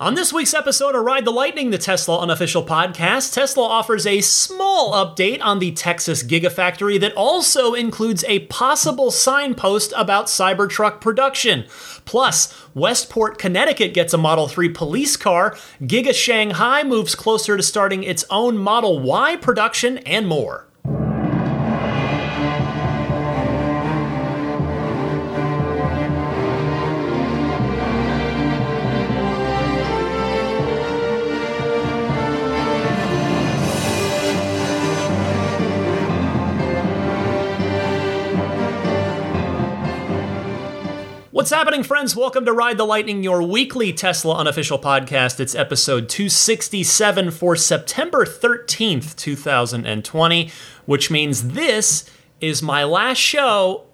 On this week's episode of Ride the Lightning, the Tesla unofficial podcast, Tesla offers a small update on the Texas Gigafactory that also includes a possible signpost about Cybertruck production. Plus, Westport, Connecticut gets a Model 3 police car, Giga Shanghai moves closer to starting its own Model Y production, and more. What's happening, friends? Welcome to Ride the Lightning, your weekly Tesla unofficial podcast. It's episode 267 for September 13th, 2020, which means this is my last show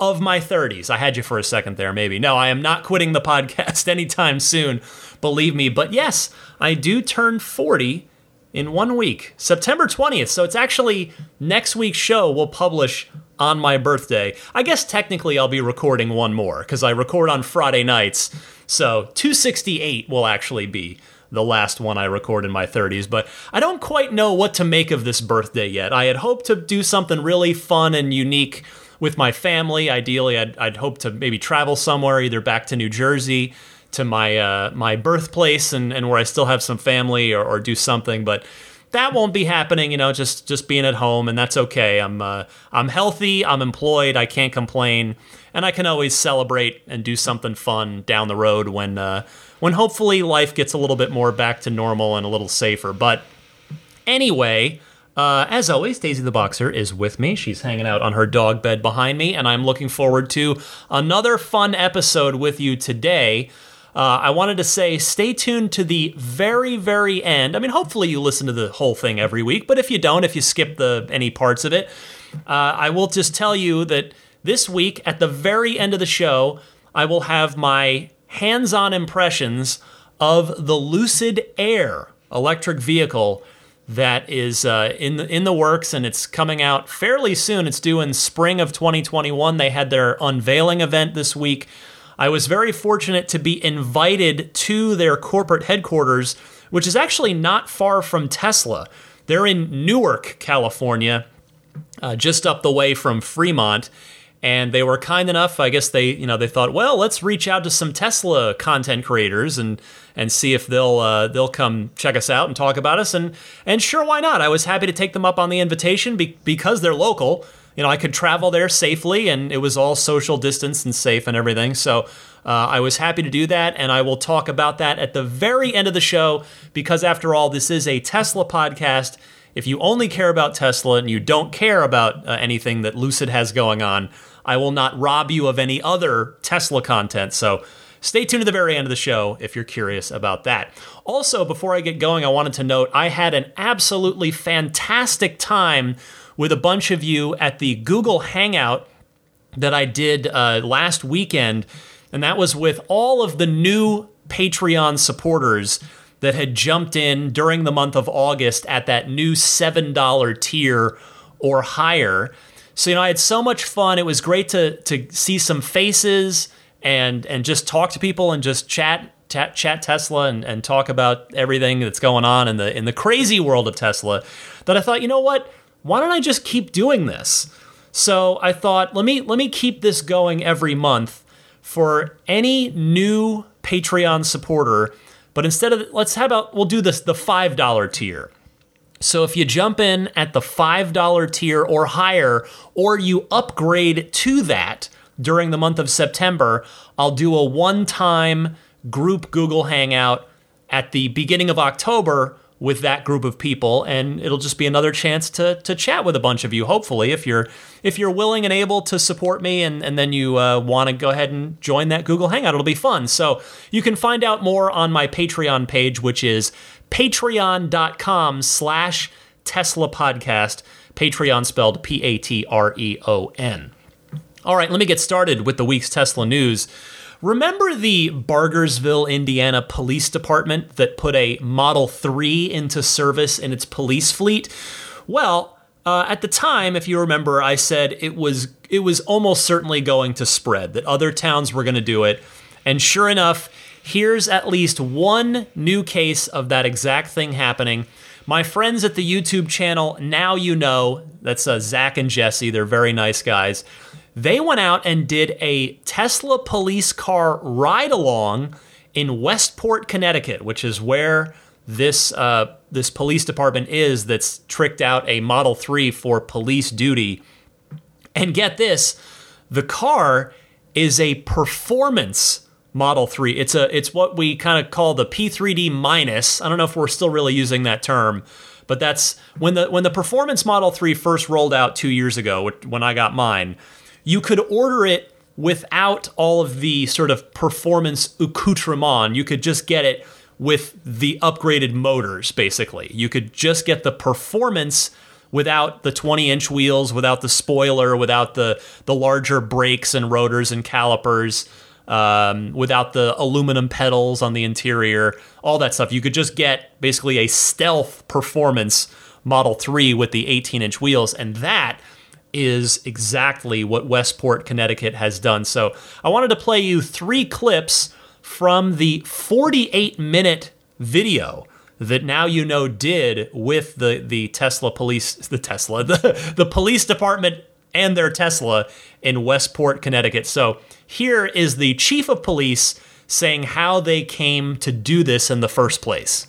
of my 30s. I had you for a second there, maybe. No, I am not quitting the podcast anytime soon, believe me. But yes, I do turn 40 in one week, September 20th. So it's actually next week's show will publish on my birthday. I guess technically I'll be recording one more because I record on Friday nights. So 268 will actually be the last one I record in my 30s, but I don't quite know what to make of this birthday yet. I had hoped to do something really fun and unique with my family. Ideally, I'd, I'd hope to maybe travel somewhere, either back to New Jersey to my uh, my birthplace and, and where I still have some family or, or do something, but that won't be happening. You know, just just being at home, and that's okay. I'm uh, I'm healthy. I'm employed. I can't complain, and I can always celebrate and do something fun down the road when uh, when hopefully life gets a little bit more back to normal and a little safer. But anyway. Uh, as always, Daisy the Boxer is with me. She's hanging out on her dog bed behind me, and I'm looking forward to another fun episode with you today. Uh, I wanted to say stay tuned to the very, very end. I mean, hopefully you listen to the whole thing every week, but if you don't, if you skip the any parts of it, uh, I will just tell you that this week at the very end of the show, I will have my hands-on impressions of the Lucid Air electric vehicle that is uh, in the in the works and it's coming out fairly soon. It's due in spring of 2021. They had their unveiling event this week. I was very fortunate to be invited to their corporate headquarters, which is actually not far from Tesla. They're in Newark, California, uh, just up the way from Fremont. And they were kind enough, I guess they, you know, they thought, well, let's reach out to some Tesla content creators and and see if they'll uh, they'll come check us out and talk about us. And and sure, why not? I was happy to take them up on the invitation be- because they're local you know, I could travel there safely and it was all social distance and safe and everything. So uh, I was happy to do that. And I will talk about that at the very end of the show because, after all, this is a Tesla podcast. If you only care about Tesla and you don't care about uh, anything that Lucid has going on, I will not rob you of any other Tesla content. So stay tuned to the very end of the show if you're curious about that. Also, before I get going, I wanted to note I had an absolutely fantastic time with a bunch of you at the Google Hangout that I did uh, last weekend, and that was with all of the new Patreon supporters that had jumped in during the month of August at that new $7 tier or higher. So, you know, I had so much fun. It was great to, to see some faces and, and just talk to people and just chat Chat, chat, Tesla and, and talk about everything that's going on in the in the crazy world of Tesla that I thought, you know what? Why don't I just keep doing this? So I thought, let me let me keep this going every month for any new Patreon supporter. But instead of let's how about we'll do this the five dollar tier. So if you jump in at the five dollar tier or higher, or you upgrade to that during the month of September, I'll do a one time group Google Hangout at the beginning of October with that group of people and it'll just be another chance to to chat with a bunch of you hopefully if you're if you're willing and able to support me and, and then you uh, want to go ahead and join that google hangout. It'll be fun. So you can find out more on my patreon page which is patreon.com slash tesla podcast. Patreon spelled p-a-t-r-e-o-n all right let me get started with the week's tesla news Remember the Bargersville, Indiana Police Department that put a Model 3 into service in its police fleet? Well, uh, at the time, if you remember, I said it was it was almost certainly going to spread that other towns were going to do it, and sure enough, Here's at least one new case of that exact thing happening. My friends at the YouTube channel, Now You Know, that's uh, Zach and Jesse, they're very nice guys. They went out and did a Tesla police car ride along in Westport, Connecticut, which is where this uh, this police department is that's tricked out a Model 3 for police duty. And get this, the car is a performance Model 3. It's a it's what we kind of call the P3D minus. I don't know if we're still really using that term, but that's when the when the performance Model 3 first rolled out 2 years ago when I got mine, you could order it without all of the sort of performance accoutrement. You could just get it with the upgraded motors basically. You could just get the performance without the 20 inch wheels, without the spoiler, without the the larger brakes and rotors and calipers um, without the aluminum pedals on the interior, all that stuff. You could just get basically a stealth performance Model 3 with the 18 inch wheels, and that is exactly what Westport, Connecticut has done. So I wanted to play you three clips from the 48 minute video that now you know did with the the Tesla police the Tesla the, the police department and their Tesla in Westport, Connecticut. So here is the chief of police saying how they came to do this in the first place.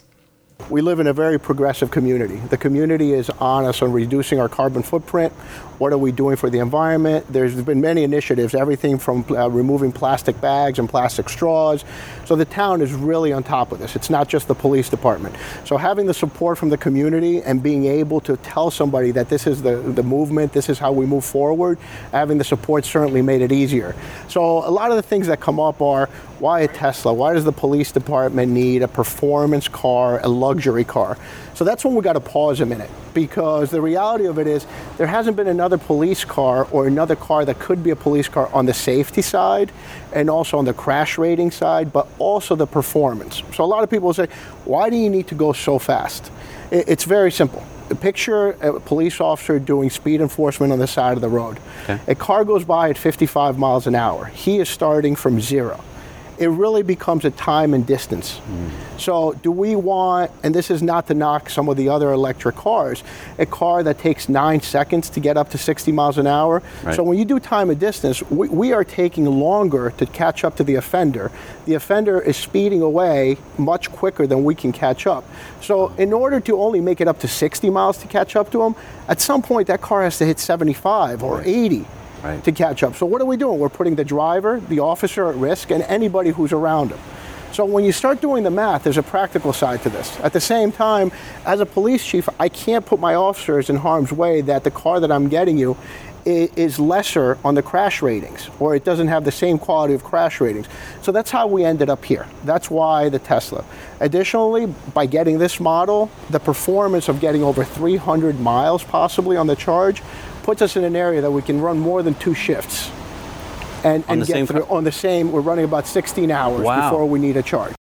We live in a very progressive community. The community is on us on reducing our carbon footprint. What are we doing for the environment? There's been many initiatives, everything from uh, removing plastic bags and plastic straws. So the town is really on top of this. It's not just the police department. So having the support from the community and being able to tell somebody that this is the, the movement, this is how we move forward, having the support certainly made it easier. So a lot of the things that come up are why a Tesla? Why does the police department need a performance car, a luxury car? So that's when we got to pause a minute because the reality of it is there hasn't been another police car or another car that could be a police car on the safety side and also on the crash rating side, but also the performance. So a lot of people say, why do you need to go so fast? It's very simple. Picture a police officer doing speed enforcement on the side of the road. Okay. A car goes by at 55 miles an hour. He is starting from zero it really becomes a time and distance. Mm. So, do we want, and this is not to knock some of the other electric cars, a car that takes nine seconds to get up to 60 miles an hour? Right. So, when you do time and distance, we, we are taking longer to catch up to the offender. The offender is speeding away much quicker than we can catch up. So, in order to only make it up to 60 miles to catch up to him, at some point that car has to hit 75 or 80 right. to catch up. So what are we doing? We're putting the driver, the officer at risk, and anybody who's around him. So when you start doing the math, there's a practical side to this. At the same time, as a police chief, I can't put my officers in harm's way that the car that I'm getting you is lesser on the crash ratings or it doesn't have the same quality of crash ratings. So that's how we ended up here. That's why the Tesla. Additionally, by getting this model, the performance of getting over 300 miles possibly on the charge puts us in an area that we can run more than two shifts and, and get through on the same. We're running about 16 hours wow. before we need a charge.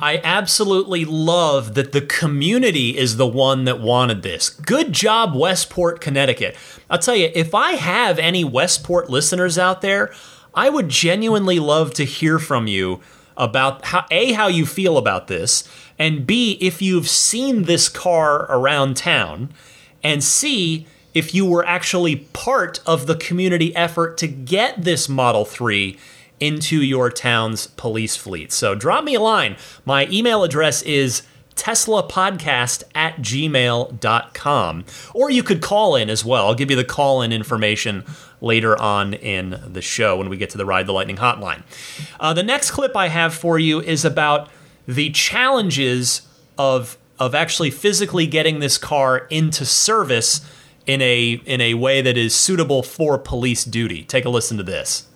I absolutely love that the community is the one that wanted this. Good job, Westport, Connecticut. I'll tell you, if I have any Westport listeners out there, I would genuinely love to hear from you about how A, how you feel about this, and B, if you've seen this car around town, and C, if you were actually part of the community effort to get this Model 3 into your town's police fleet. So drop me a line. My email address is teslapodcast at gmail.com. Or you could call in as well. I'll give you the call in information later on in the show when we get to the Ride the Lightning hotline. Uh, the next clip I have for you is about the challenges of, of actually physically getting this car into service in a in a way that is suitable for police duty. Take a listen to this.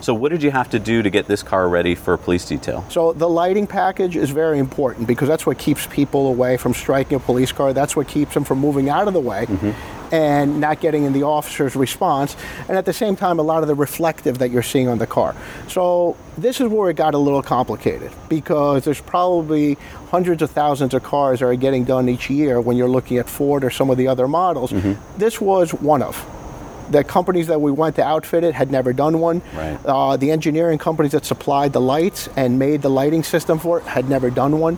So, what did you have to do to get this car ready for police detail? So, the lighting package is very important because that's what keeps people away from striking a police car. That's what keeps them from moving out of the way. Mm-hmm and not getting in the officer's response, and at the same time, a lot of the reflective that you're seeing on the car. So, this is where it got a little complicated because there's probably hundreds of thousands of cars that are getting done each year when you're looking at Ford or some of the other models. Mm-hmm. This was one of. The companies that we went to outfit it had never done one. Right. Uh, the engineering companies that supplied the lights and made the lighting system for it had never done one.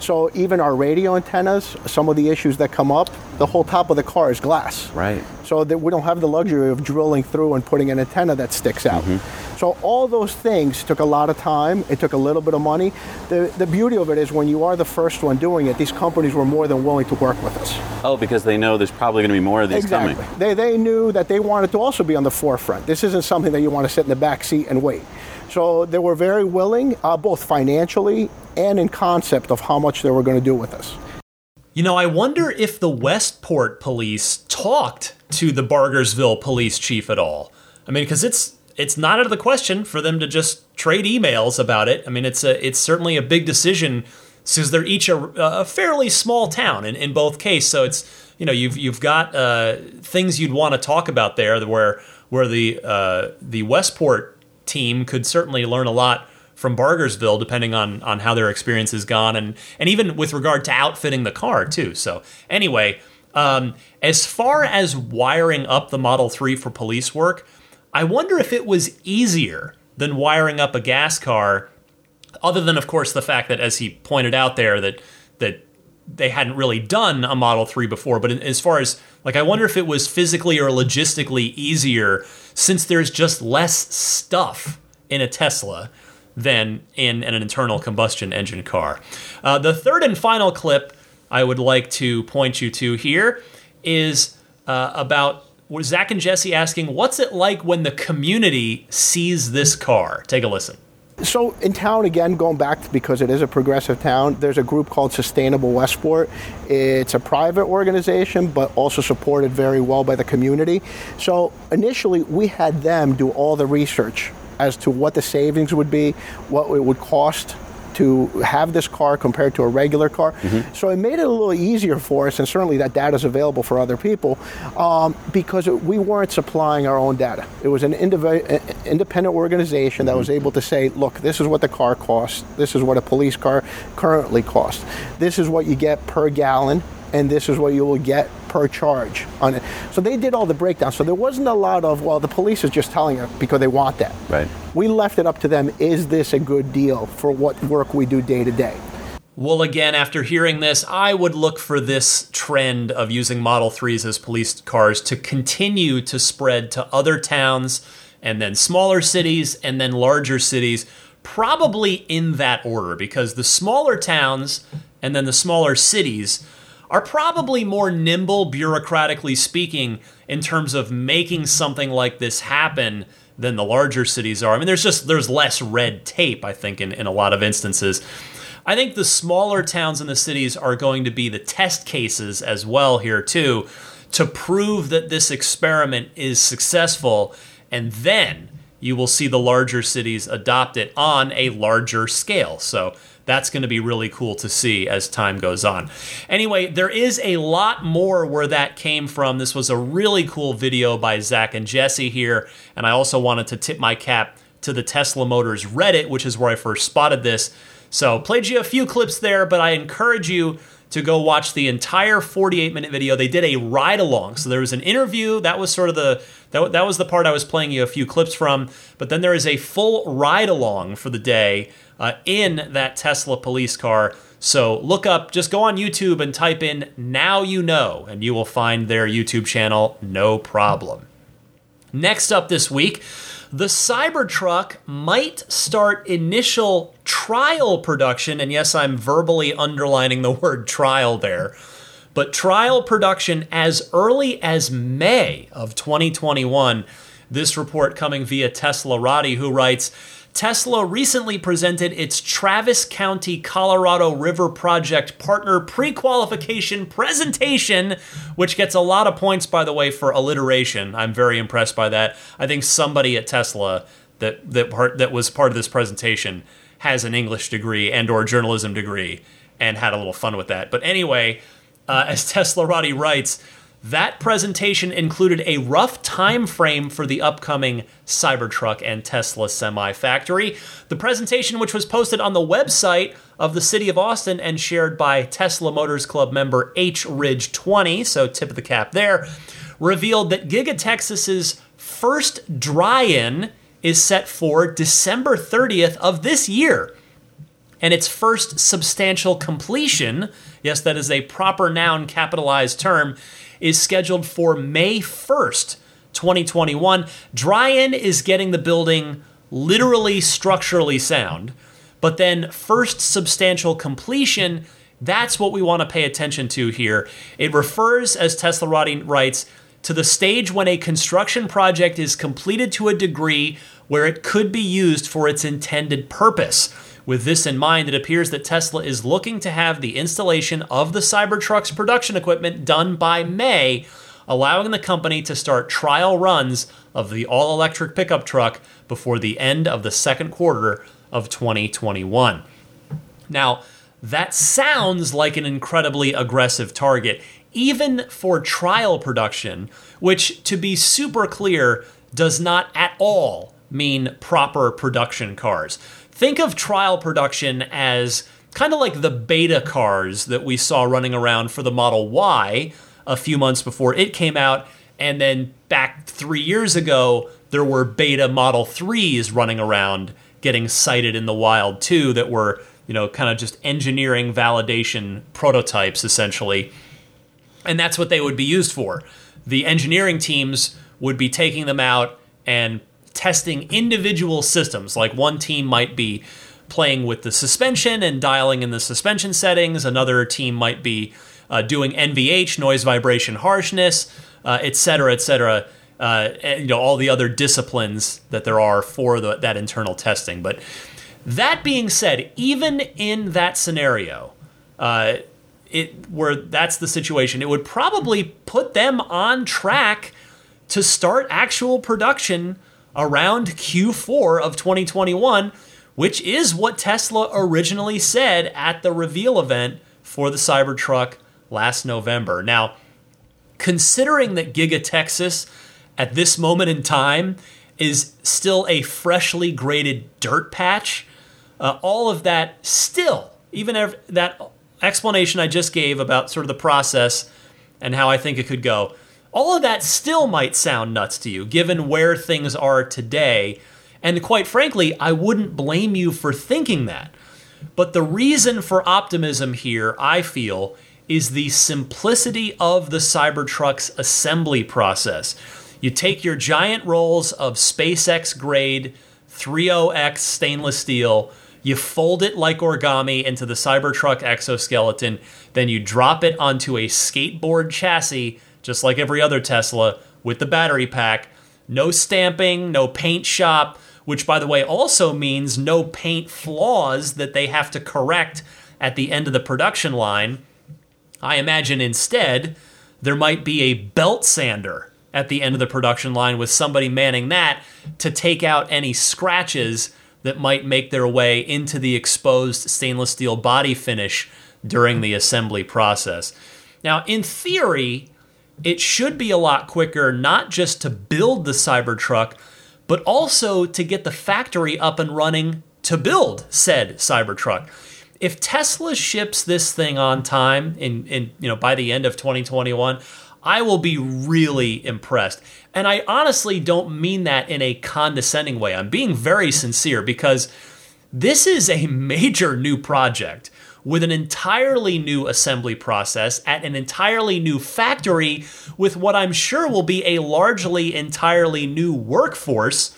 So even our radio antennas, some of the issues that come up, the whole top of the car is glass. Right. So that we don't have the luxury of drilling through and putting an antenna that sticks out. Mm-hmm. So all those things took a lot of time. It took a little bit of money. The the beauty of it is when you are the first one doing it, these companies were more than willing to work with us. Oh, because they know there's probably going to be more of these exactly. coming. They they knew that they wanted to also be on the forefront. This isn't something that you want to sit in the back seat and wait. So they were very willing, uh, both financially and in concept of how much they were going to do with us. You know, I wonder if the Westport police talked to the Bargersville police chief at all. I mean, because it's it's not out of the question for them to just trade emails about it. I mean, it's a it's certainly a big decision since they're each a, a fairly small town in, in both cases. So it's you know you've you've got uh, things you'd want to talk about there where where the uh, the Westport team could certainly learn a lot from Bargersville, depending on on how their experience has gone, and and even with regard to outfitting the car too. So anyway, um, as far as wiring up the Model Three for police work, I wonder if it was easier than wiring up a gas car, other than of course the fact that, as he pointed out there, that that they hadn't really done a Model 3 before, but as far as like, I wonder if it was physically or logistically easier since there's just less stuff in a Tesla than in an internal combustion engine car. Uh, the third and final clip I would like to point you to here is uh, about Zach and Jesse asking, What's it like when the community sees this car? Take a listen. So in town again, going back because it is a progressive town, there's a group called Sustainable Westport. It's a private organization, but also supported very well by the community. So initially, we had them do all the research as to what the savings would be, what it would cost to have this car compared to a regular car. Mm-hmm. So it made it a little easier for us, and certainly that data is available for other people um, because we weren't supplying our own data. It was an indiv- uh, independent organization that mm-hmm. was able to say, look, this is what the car costs, this is what a police car currently costs, this is what you get per gallon. And this is what you will get per charge on it. So they did all the breakdown. So there wasn't a lot of, well, the police is just telling us because they want that. Right. We left it up to them. Is this a good deal for what work we do day to day? Well, again, after hearing this, I would look for this trend of using Model 3s as police cars to continue to spread to other towns and then smaller cities and then larger cities, probably in that order, because the smaller towns and then the smaller cities are probably more nimble, bureaucratically speaking, in terms of making something like this happen than the larger cities are. I mean, there's just there's less red tape, I think, in, in a lot of instances. I think the smaller towns and the cities are going to be the test cases as well here too, to prove that this experiment is successful, and then you will see the larger cities adopt it on a larger scale. So that's going to be really cool to see as time goes on. Anyway, there is a lot more where that came from. This was a really cool video by Zach and Jesse here, and I also wanted to tip my cap to the Tesla Motors Reddit, which is where I first spotted this. So, played you a few clips there, but I encourage you to go watch the entire 48 minute video. They did a ride along. So there was an interview. That was sort of the that, that was the part I was playing you a few clips from. But then there is a full ride along for the day uh, in that Tesla police car. So look up, just go on YouTube and type in Now You Know, and you will find their YouTube channel, no problem. Next up this week, the Cybertruck might start initial trial production, and yes, I'm verbally underlining the word trial there, but trial production as early as May of 2021. This report coming via Teslarati, who writes, Tesla recently presented its Travis County, Colorado River Project partner pre qualification presentation, which gets a lot of points, by the way, for alliteration. I'm very impressed by that. I think somebody at Tesla that, that, part, that was part of this presentation has an English degree and or journalism degree and had a little fun with that. But anyway, uh, as Teslarati writes, that presentation included a rough time frame for the upcoming Cybertruck and Tesla Semi Factory. The presentation, which was posted on the website of the city of Austin and shared by Tesla Motors Club member H Ridge 20, so tip of the cap there, revealed that Giga Texas's first dry in is set for December 30th of this year. And its first substantial completion, yes, that is a proper noun capitalized term, is scheduled for May 1st, 2021. Dry in is getting the building literally structurally sound. But then, first substantial completion, that's what we want to pay attention to here. It refers, as Tesla writes, to the stage when a construction project is completed to a degree where it could be used for its intended purpose. With this in mind, it appears that Tesla is looking to have the installation of the Cybertruck's production equipment done by May, allowing the company to start trial runs of the all electric pickup truck before the end of the second quarter of 2021. Now, that sounds like an incredibly aggressive target, even for trial production, which, to be super clear, does not at all mean proper production cars. Think of trial production as kind of like the beta cars that we saw running around for the Model Y a few months before it came out. And then back three years ago, there were beta Model 3s running around getting sighted in the wild too that were, you know, kind of just engineering validation prototypes essentially. And that's what they would be used for. The engineering teams would be taking them out and testing individual systems. Like one team might be playing with the suspension and dialing in the suspension settings, another team might be uh, doing NVH, noise vibration harshness, uh, et cetera, et cetera. Uh, and, you know all the other disciplines that there are for the, that internal testing. But that being said, even in that scenario, uh, it where that's the situation, it would probably put them on track to start actual production around Q4 of 2021, which is what Tesla originally said at the reveal event for the Cybertruck last November. Now, considering that Giga Texas at this moment in time is still a freshly graded dirt patch, uh, all of that still, even that explanation I just gave about sort of the process and how I think it could go, all of that still might sound nuts to you, given where things are today. And quite frankly, I wouldn't blame you for thinking that. But the reason for optimism here, I feel, is the simplicity of the Cybertruck's assembly process. You take your giant rolls of SpaceX grade 30X stainless steel, you fold it like origami into the Cybertruck exoskeleton, then you drop it onto a skateboard chassis, just like every other Tesla, with the battery pack. No stamping, no paint shop, which, by the way, also means no paint flaws that they have to correct at the end of the production line. I imagine instead there might be a belt sander at the end of the production line with somebody manning that to take out any scratches that might make their way into the exposed stainless steel body finish during the assembly process. Now, in theory, it should be a lot quicker not just to build the Cybertruck, but also to get the factory up and running to build said Cybertruck if Tesla ships this thing on time in, in you know by the end of 2021, I will be really impressed. And I honestly don't mean that in a condescending way. I'm being very sincere because this is a major new project with an entirely new assembly process at an entirely new factory with what I'm sure will be a largely entirely new workforce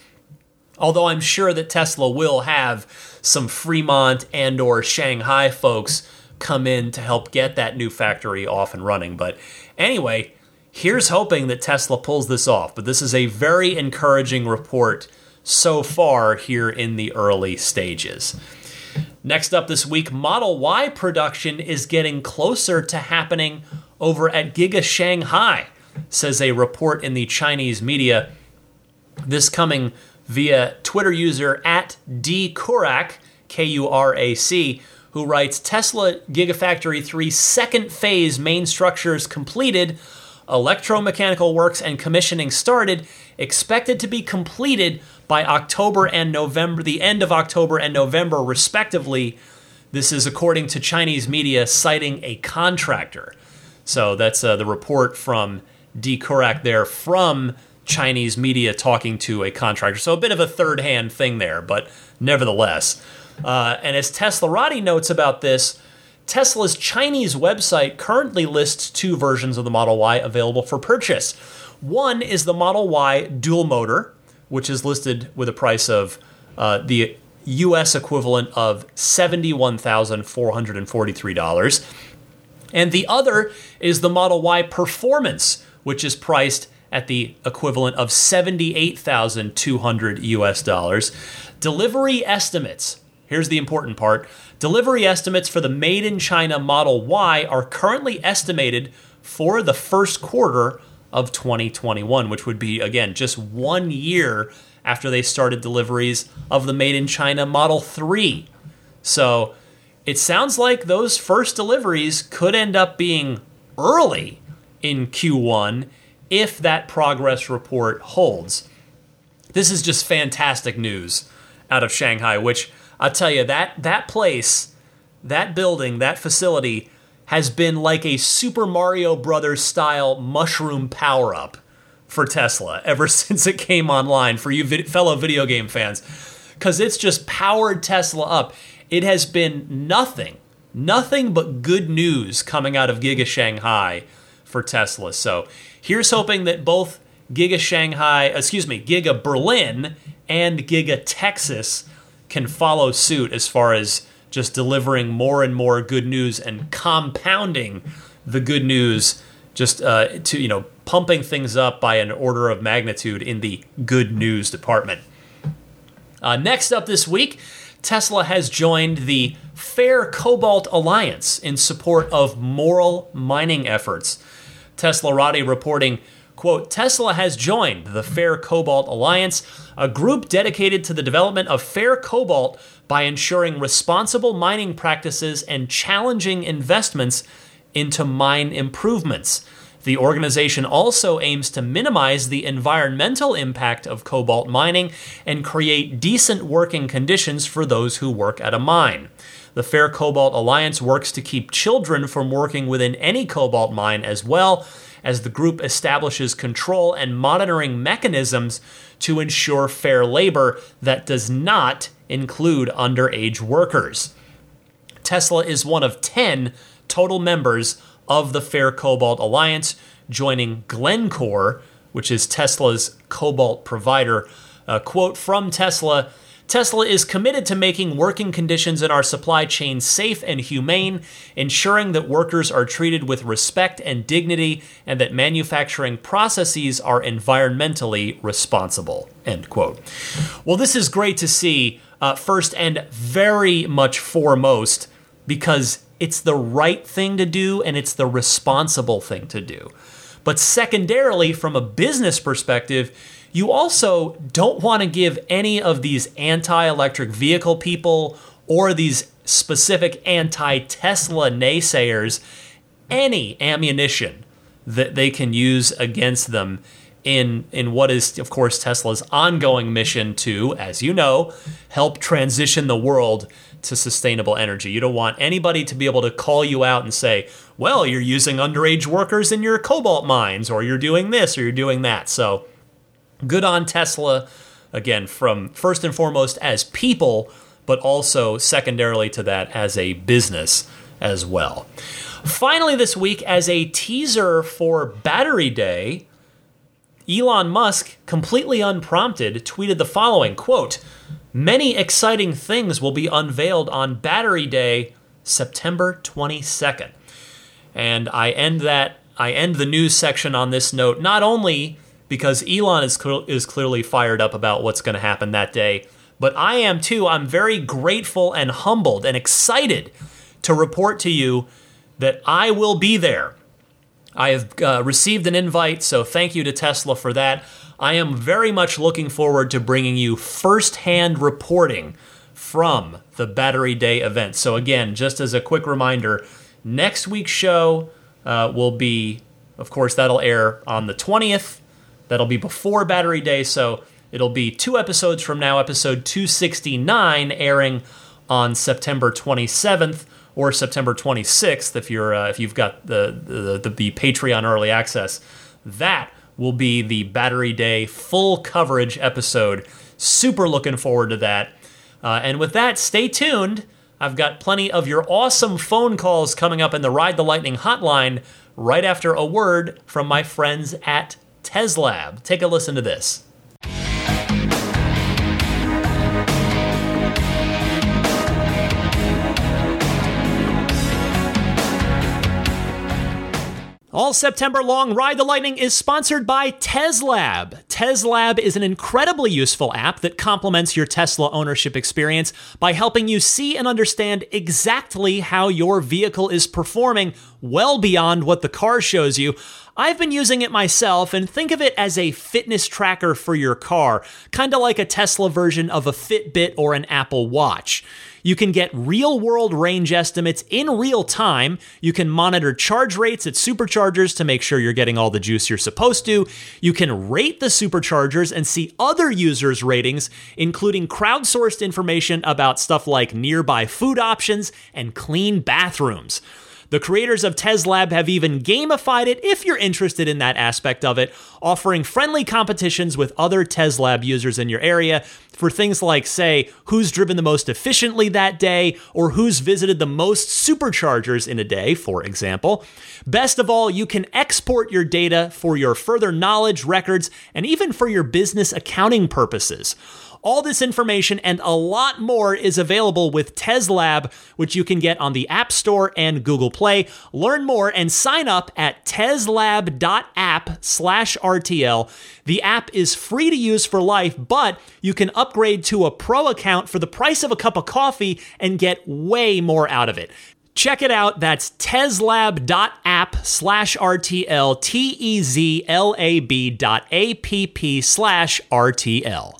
Although I'm sure that Tesla will have some Fremont and or Shanghai folks come in to help get that new factory off and running. But anyway, here's hoping that Tesla pulls this off. But this is a very encouraging report so far here in the early stages. Next up this week, Model Y production is getting closer to happening over at Giga Shanghai, says a report in the Chinese media. This coming via Twitter user at dkurac, K U R A C, who writes Tesla Gigafactory 3 second phase main structures completed, electromechanical works and commissioning started, expected to be completed by October and November, the end of October and November, respectively. This is according to Chinese media citing a contractor. So that's uh, the report from dkurac there from Chinese media talking to a contractor. So a bit of a third hand thing there, but nevertheless. Uh, and as Teslarati notes about this, Tesla's Chinese website currently lists two versions of the Model Y available for purchase. One is the Model Y dual motor, which is listed with a price of uh, the US equivalent of $71,443. And the other is the Model Y Performance, which is priced at the equivalent of 78,200 US dollars. Delivery estimates. Here's the important part. Delivery estimates for the made in China Model Y are currently estimated for the first quarter of 2021, which would be again just 1 year after they started deliveries of the made in China Model 3. So, it sounds like those first deliveries could end up being early in Q1 if that progress report holds. This is just fantastic news out of Shanghai, which I'll tell you that that place, that building, that facility has been like a Super Mario Brothers style mushroom power up for Tesla ever since it came online for you vid- fellow video game fans cuz it's just powered Tesla up. It has been nothing, nothing but good news coming out of Giga Shanghai for Tesla. So, Here's hoping that both Giga Shanghai, excuse me, Giga Berlin and Giga Texas can follow suit as far as just delivering more and more good news and compounding the good news just uh, to you know pumping things up by an order of magnitude in the good news department. Uh, next up this week tesla has joined the fair cobalt alliance in support of moral mining efforts. Teslarati reporting, quote, Tesla has joined the Fair Cobalt Alliance, a group dedicated to the development of fair cobalt by ensuring responsible mining practices and challenging investments into mine improvements. The organization also aims to minimize the environmental impact of cobalt mining and create decent working conditions for those who work at a mine. The Fair Cobalt Alliance works to keep children from working within any cobalt mine as well as the group establishes control and monitoring mechanisms to ensure fair labor that does not include underage workers. Tesla is one of 10 total members of the Fair Cobalt Alliance, joining Glencore, which is Tesla's cobalt provider. A quote from Tesla Tesla is committed to making working conditions in our supply chain safe and humane, ensuring that workers are treated with respect and dignity, and that manufacturing processes are environmentally responsible. End quote. Well, this is great to see, uh, first and very much foremost, because it's the right thing to do and it's the responsible thing to do. But secondarily, from a business perspective, you also don't want to give any of these anti electric vehicle people or these specific anti Tesla naysayers any ammunition that they can use against them in in what is of course Tesla's ongoing mission to as you know help transition the world to sustainable energy. You don't want anybody to be able to call you out and say, "Well, you're using underage workers in your cobalt mines or you're doing this or you're doing that." So good on Tesla, again, from first and foremost as people, but also secondarily to that as a business as well. Finally, this week, as a teaser for Battery Day, Elon Musk, completely unprompted, tweeted the following quote, Many exciting things will be unveiled on Battery Day, September 22nd. And I end that I end the news section on this note not only because Elon is cl- is clearly fired up about what's going to happen that day. But I am too. I'm very grateful and humbled and excited to report to you that I will be there. I have uh, received an invite, so thank you to Tesla for that. I am very much looking forward to bringing you firsthand reporting from the Battery Day event. So, again, just as a quick reminder, next week's show uh, will be, of course, that'll air on the 20th That'll be before Battery Day, so it'll be two episodes from now, episode 269, airing on September 27th or September 26th if you're uh, if you've got the, the, the the Patreon early access That will be the Battery Day full coverage episode. Super looking forward to that. Uh, and with that, stay tuned. I've got plenty of your awesome phone calls coming up in the Ride the Lightning hotline right after a word from my friends at TezLab. Take a listen to this. All September long, Ride the Lightning is sponsored by TezLab. TezLab is an incredibly useful app that complements your Tesla ownership experience by helping you see and understand exactly how your vehicle is performing well beyond what the car shows you. I've been using it myself and think of it as a fitness tracker for your car, kind of like a Tesla version of a Fitbit or an Apple Watch. You can get real world range estimates in real time. You can monitor charge rates at superchargers to make sure you're getting all the juice you're supposed to. You can rate the superchargers and see other users' ratings, including crowdsourced information about stuff like nearby food options and clean bathrooms. The creators of TezLab have even gamified it if you're interested in that aspect of it, offering friendly competitions with other TezLab users in your area for things like, say, who's driven the most efficiently that day, or who's visited the most superchargers in a day, for example. Best of all, you can export your data for your further knowledge, records, and even for your business accounting purposes. All this information and a lot more is available with TezLab, which you can get on the App Store and Google Play. Learn more and sign up at tezlab.app slash RTL. The app is free to use for life, but you can upgrade to a pro account for the price of a cup of coffee and get way more out of it. Check it out. That's tezlab.app slash RTL, T E Z L A B dot A P P slash RTL.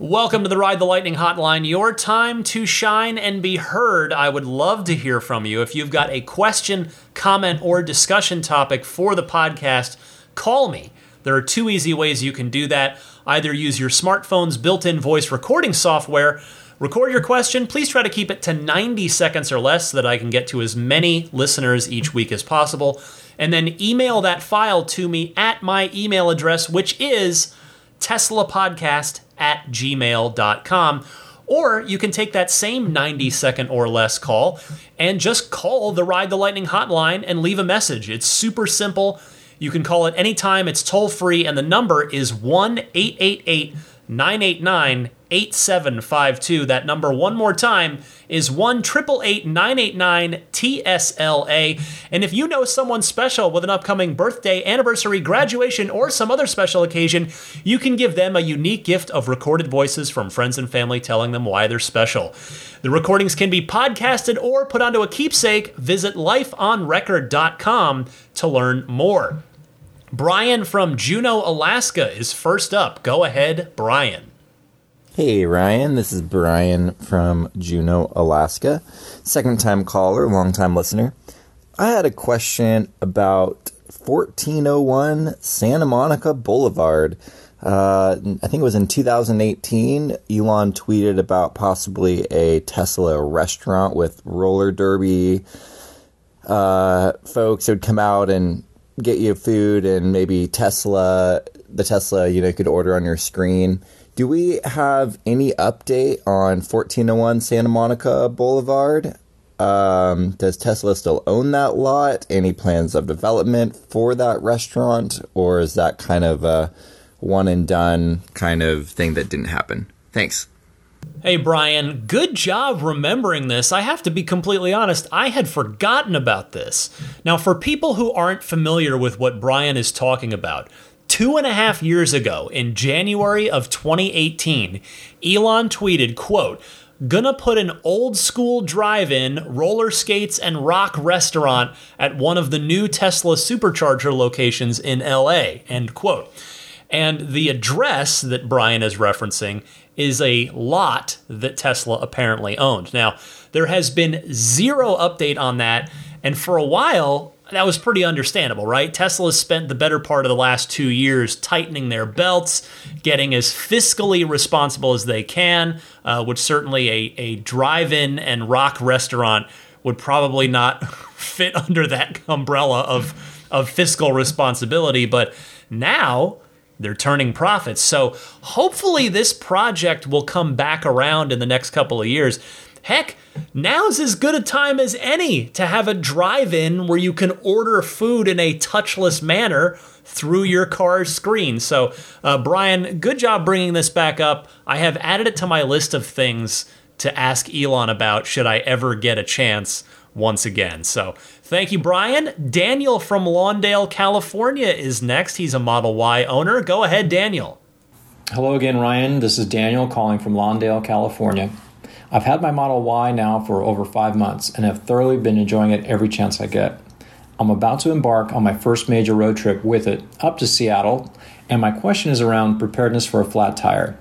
Welcome to the Ride the Lightning Hotline, your time to shine and be heard. I would love to hear from you. If you've got a question, comment, or discussion topic for the podcast, call me. There are two easy ways you can do that. Either use your smartphone's built in voice recording software, record your question. Please try to keep it to 90 seconds or less so that I can get to as many listeners each week as possible. And then email that file to me at my email address, which is teslapodcast at gmail.com. Or you can take that same 90 second or less call and just call the Ride the Lightning hotline and leave a message. It's super simple. You can call it anytime, it's toll free, and the number is 1 888 989 8752. That number, one more time, is 1 989 TSLA. And if you know someone special with an upcoming birthday, anniversary, graduation, or some other special occasion, you can give them a unique gift of recorded voices from friends and family telling them why they're special. The recordings can be podcasted or put onto a keepsake. Visit lifeonrecord.com to learn more. Brian from Juneau, Alaska is first up. Go ahead, Brian. Hey Ryan, this is Brian from Juneau, Alaska. Second time caller, long time listener. I had a question about 1401 Santa Monica Boulevard. Uh, I think it was in 2018. Elon tweeted about possibly a Tesla restaurant with roller derby uh, folks who would come out and get you food and maybe Tesla, the Tesla, you know, you could order on your screen. Do we have any update on 1401 Santa Monica Boulevard? Um, does Tesla still own that lot? Any plans of development for that restaurant? Or is that kind of a one and done kind of thing that didn't happen? Thanks. Hey, Brian, good job remembering this. I have to be completely honest, I had forgotten about this. Now, for people who aren't familiar with what Brian is talking about, two and a half years ago in January of 2018, Elon tweeted, quote, gonna put an old school drive-in, roller skates, and rock restaurant at one of the new Tesla supercharger locations in LA, end quote. And the address that Brian is referencing is a lot that Tesla apparently owned. Now, there has been zero update on that, and for a while, that was pretty understandable, right? Tesla spent the better part of the last two years tightening their belts, getting as fiscally responsible as they can, uh, which certainly a, a drive in and rock restaurant would probably not fit under that umbrella of of fiscal responsibility, but now they're turning profits. So hopefully this project will come back around in the next couple of years. Heck, now's as good a time as any to have a drive-in where you can order food in a touchless manner through your car's screen. So, uh, Brian, good job bringing this back up. I have added it to my list of things to ask Elon about should I ever get a chance once again. So, thank you, Brian. Daniel from Lawndale, California is next. He's a Model Y owner. Go ahead, Daniel. Hello again, Ryan. This is Daniel calling from Lawndale, California. I've had my Model Y now for over five months and have thoroughly been enjoying it every chance I get. I'm about to embark on my first major road trip with it up to Seattle, and my question is around preparedness for a flat tire.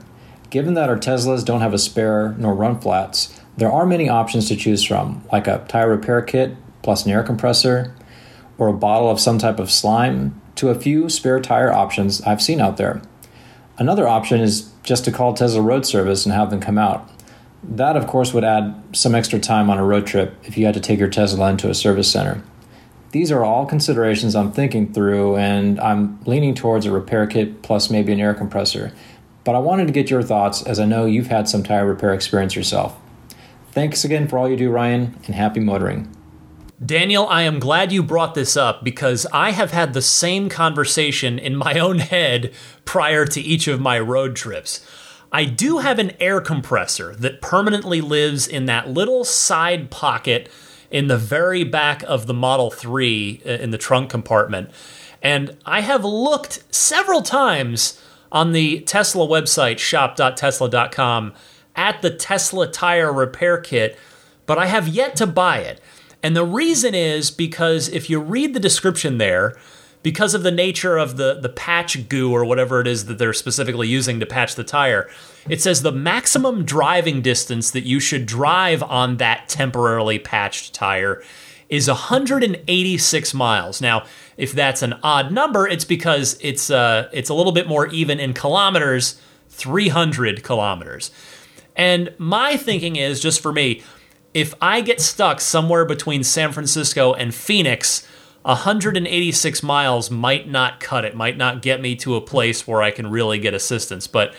Given that our Teslas don't have a spare nor run flats, there are many options to choose from, like a tire repair kit plus an air compressor, or a bottle of some type of slime, to a few spare tire options I've seen out there. Another option is just to call Tesla Road Service and have them come out. That, of course, would add some extra time on a road trip if you had to take your Tesla into a service center. These are all considerations I'm thinking through, and I'm leaning towards a repair kit plus maybe an air compressor. But I wanted to get your thoughts as I know you've had some tire repair experience yourself. Thanks again for all you do, Ryan, and happy motoring. Daniel, I am glad you brought this up because I have had the same conversation in my own head prior to each of my road trips. I do have an air compressor that permanently lives in that little side pocket in the very back of the Model 3 uh, in the trunk compartment. And I have looked several times on the Tesla website, shop.tesla.com, at the Tesla tire repair kit, but I have yet to buy it. And the reason is because if you read the description there, because of the nature of the, the patch goo or whatever it is that they're specifically using to patch the tire, it says the maximum driving distance that you should drive on that temporarily patched tire is 186 miles. Now, if that's an odd number, it's because it's uh, it's a little bit more even in kilometers, 300 kilometers. And my thinking is just for me, if I get stuck somewhere between San Francisco and Phoenix, 186 miles might not cut it, might not get me to a place where I can really get assistance. But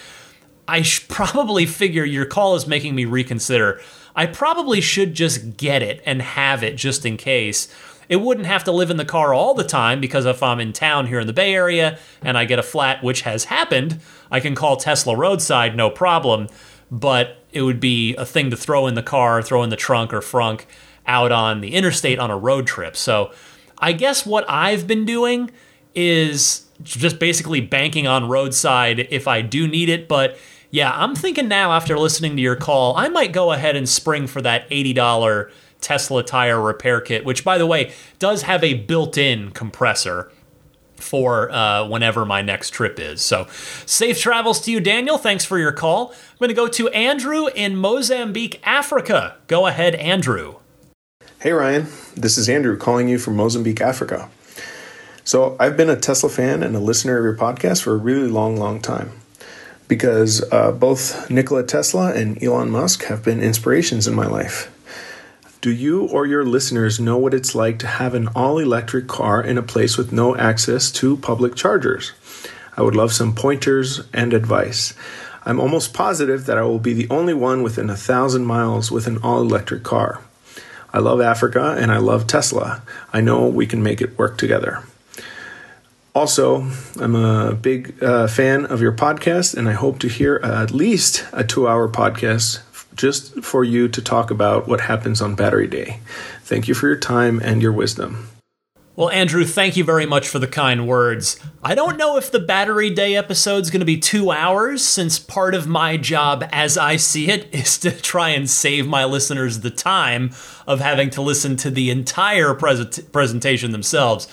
I sh- probably figure your call is making me reconsider. I probably should just get it and have it just in case. It wouldn't have to live in the car all the time because if I'm in town here in the Bay Area and I get a flat, which has happened, I can call Tesla roadside, no problem. But it would be a thing to throw in the car, throw in the trunk or frunk out on the interstate on a road trip. So I guess what I've been doing is just basically banking on roadside if I do need it. But yeah, I'm thinking now after listening to your call, I might go ahead and spring for that $80 Tesla tire repair kit, which by the way does have a built in compressor for uh, whenever my next trip is. So, safe travels to you, Daniel. Thanks for your call. I'm going to go to Andrew in Mozambique, Africa. Go ahead, Andrew. Hey, Ryan. This is Andrew calling you from Mozambique, Africa. So, I've been a Tesla fan and a listener of your podcast for a really long, long time because uh, both Nikola Tesla and Elon Musk have been inspirations in my life. Do you or your listeners know what it's like to have an all electric car in a place with no access to public chargers? I would love some pointers and advice. I'm almost positive that I will be the only one within a thousand miles with an all electric car. I love Africa and I love Tesla. I know we can make it work together. Also, I'm a big uh, fan of your podcast, and I hope to hear at least a two hour podcast just for you to talk about what happens on Battery Day. Thank you for your time and your wisdom. Well, Andrew, thank you very much for the kind words. I don't know if the Battery Day episode is going to be two hours, since part of my job, as I see it, is to try and save my listeners the time of having to listen to the entire present- presentation themselves.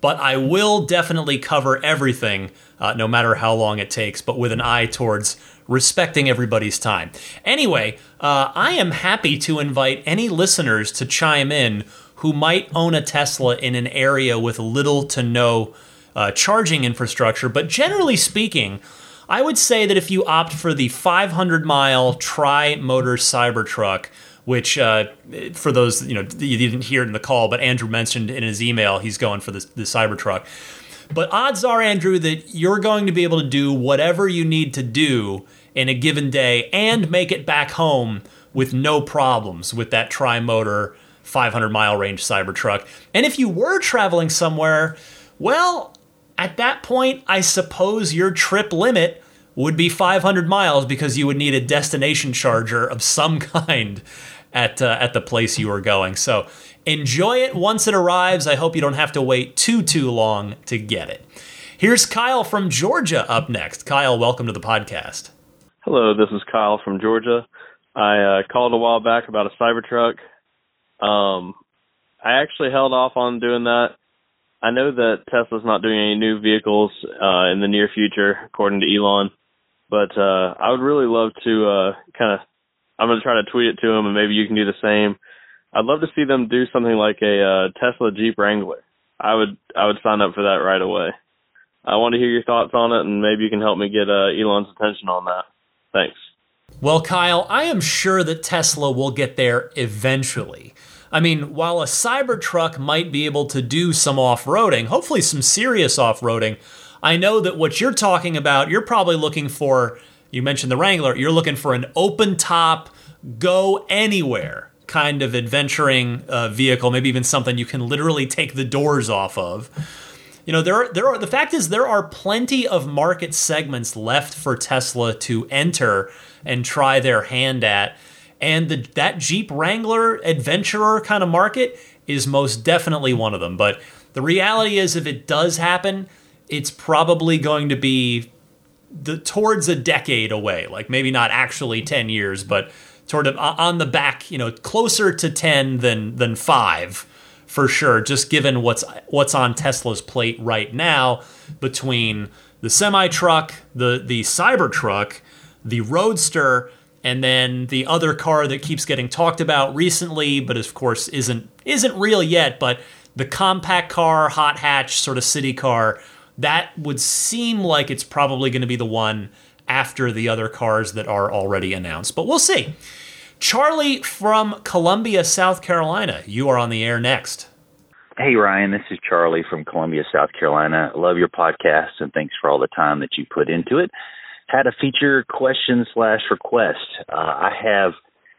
But I will definitely cover everything, uh, no matter how long it takes, but with an eye towards respecting everybody's time. Anyway, uh, I am happy to invite any listeners to chime in who might own a Tesla in an area with little to no uh, charging infrastructure. But generally speaking, I would say that if you opt for the 500 mile Tri Motor Cybertruck which uh, for those you know you didn't hear it in the call, but Andrew mentioned in his email he's going for the, the Cybertruck. But odds are, Andrew, that you're going to be able to do whatever you need to do in a given day and make it back home with no problems with that tri-motor 500 mile range Cybertruck. And if you were traveling somewhere, well, at that point, I suppose your trip limit would be 500 miles because you would need a destination charger of some kind at uh, at the place you are going. So enjoy it once it arrives. I hope you don't have to wait too too long to get it. Here's Kyle from Georgia up next. Kyle, welcome to the podcast. Hello, this is Kyle from Georgia. I uh, called a while back about a Cybertruck. Um, I actually held off on doing that. I know that Tesla's not doing any new vehicles uh, in the near future, according to Elon. But uh, I would really love to uh, kind of. I'm going to try to tweet it to him, and maybe you can do the same. I'd love to see them do something like a uh, Tesla Jeep Wrangler. I would I would sign up for that right away. I want to hear your thoughts on it, and maybe you can help me get uh, Elon's attention on that. Thanks. Well, Kyle, I am sure that Tesla will get there eventually. I mean, while a Cybertruck might be able to do some off roading, hopefully some serious off roading, I know that what you're talking about, you're probably looking for, you mentioned the Wrangler, you're looking for an open top, go anywhere kind of adventuring uh, vehicle, maybe even something you can literally take the doors off of. You know, there are, there are the fact is there are plenty of market segments left for Tesla to enter and try their hand at. And the, that Jeep Wrangler adventurer kind of market is most definitely one of them. But the reality is, if it does happen, it's probably going to be the, towards a decade away. Like maybe not actually 10 years, but sort of uh, on the back, you know, closer to 10 than, than five for sure, just given what's what's on Tesla's plate right now between the semi truck, the the Cybertruck, the Roadster, and then the other car that keeps getting talked about recently, but of course isn't isn't real yet. But the compact car, hot hatch, sort of city car, that would seem like it's probably going to be the one after the other cars that are already announced. But we'll see. Charlie from Columbia, South Carolina, you are on the air next. Hey, Ryan, this is Charlie from Columbia, South Carolina. Love your podcast and thanks for all the time that you put into it. Had a feature question slash request. Uh, I have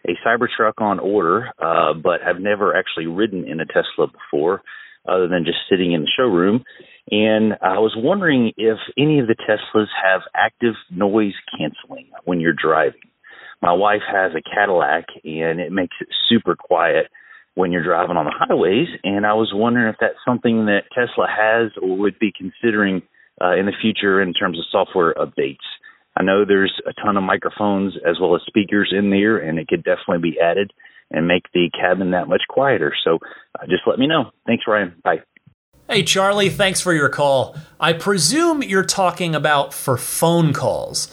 a Cybertruck on order, uh, but I've never actually ridden in a Tesla before other than just sitting in the showroom. And I was wondering if any of the Teslas have active noise canceling when you're driving my wife has a Cadillac and it makes it super quiet when you're driving on the highways. And I was wondering if that's something that Tesla has or would be considering uh, in the future in terms of software updates. I know there's a ton of microphones as well as speakers in there, and it could definitely be added and make the cabin that much quieter. So uh, just let me know. Thanks, Ryan. Bye. Hey, Charlie, thanks for your call. I presume you're talking about for phone calls.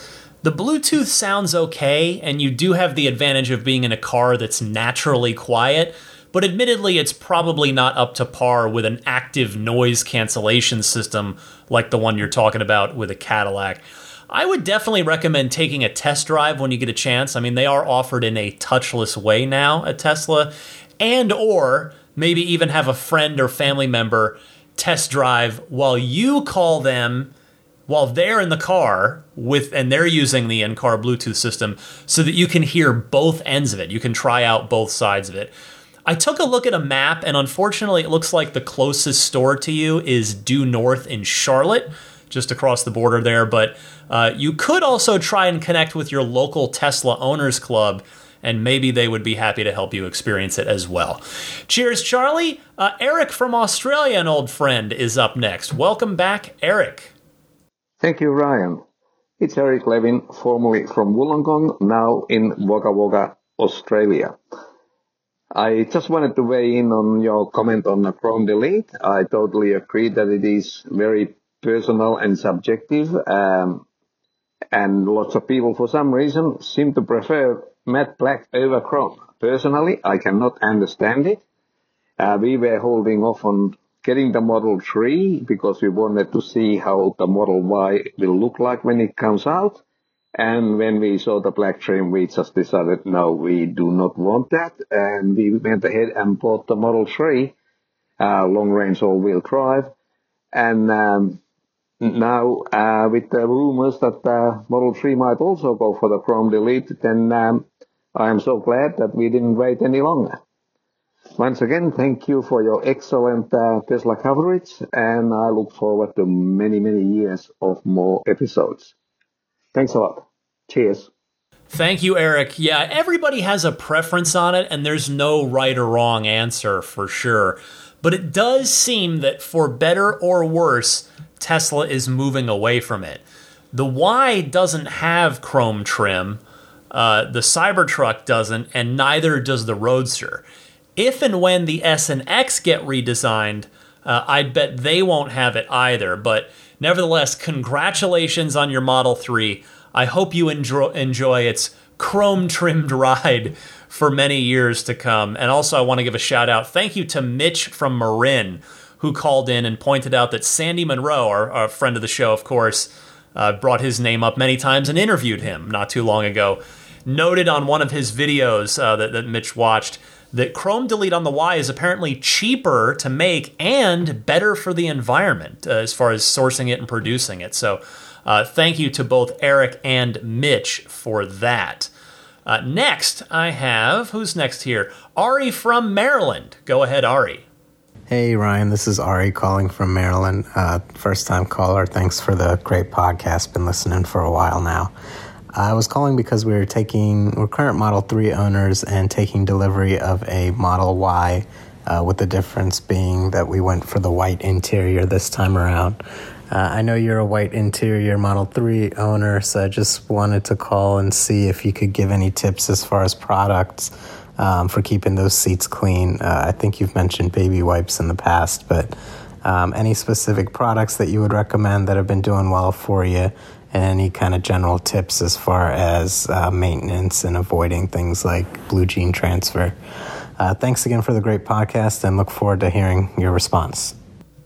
The Bluetooth sounds okay, and you do have the advantage of being in a car that's naturally quiet, but admittedly, it's probably not up to par with an active noise cancellation system like the one you're talking about with a Cadillac. I would definitely recommend taking a test drive when you get a chance. I mean, they are offered in a touchless way now at Tesla, and or maybe even have a friend or family member test drive while you call them while they're in the car with and they're using the in-car Bluetooth system so that you can hear both ends of it. You can try out both sides of it. I took a look at a map and unfortunately it looks like the closest store to you is due north in Charlotte, just across the border there, but uh, you could also try and connect with your local Tesla owners club and maybe they would be happy to help you experience it as well. Cheers, Charlie. Uh, Eric from Australia, an old friend, is up next. Welcome back, Eric. Thank you, Ryan. It's Eric Levin, formerly from Wollongong, now in Wagga Wagga, Australia. I just wanted to weigh in on your comment on the Chrome Delete. I totally agree that it is very personal and subjective, um, and lots of people, for some reason, seem to prefer matte black over Chrome. Personally, I cannot understand it. Uh, we were holding off on getting the Model 3 because we wanted to see how the Model Y will look like when it comes out. And when we saw the black trim, we just decided, no, we do not want that. And we went ahead and bought the Model 3, uh, long range all wheel drive. And, um, now, uh, with the rumors that the Model 3 might also go for the Chrome Delete, then um, I am so glad that we didn't wait any longer. Once again, thank you for your excellent uh, Tesla coverage, and I look forward to many, many years of more episodes. Thanks a lot. Cheers. Thank you, Eric. Yeah, everybody has a preference on it, and there's no right or wrong answer for sure. But it does seem that for better or worse, Tesla is moving away from it. The Y doesn't have chrome trim, uh, the Cybertruck doesn't, and neither does the Roadster. If and when the S and X get redesigned, uh, I bet they won't have it either. But nevertheless, congratulations on your Model 3. I hope you enjoy, enjoy its chrome trimmed ride for many years to come. And also, I want to give a shout out. Thank you to Mitch from Marin, who called in and pointed out that Sandy Munro, our, our friend of the show, of course, uh, brought his name up many times and interviewed him not too long ago. Noted on one of his videos uh, that, that Mitch watched that Chrome Delete on the Y is apparently cheaper to make and better for the environment uh, as far as sourcing it and producing it. So, uh, thank you to both Eric and Mitch for that. Uh, next, I have who's next here? Ari from Maryland. Go ahead, Ari. Hey, Ryan, this is Ari calling from Maryland. Uh, first time caller. Thanks for the great podcast. Been listening for a while now. I was calling because we are taking, we're current Model 3 owners and taking delivery of a Model Y, uh, with the difference being that we went for the white interior this time around. Uh, I know you're a white interior Model 3 owner, so I just wanted to call and see if you could give any tips as far as products um, for keeping those seats clean. Uh, I think you've mentioned baby wipes in the past, but um, any specific products that you would recommend that have been doing well for you and any kind of general tips as far as uh, maintenance and avoiding things like blue jean transfer. Uh, thanks again for the great podcast and look forward to hearing your response.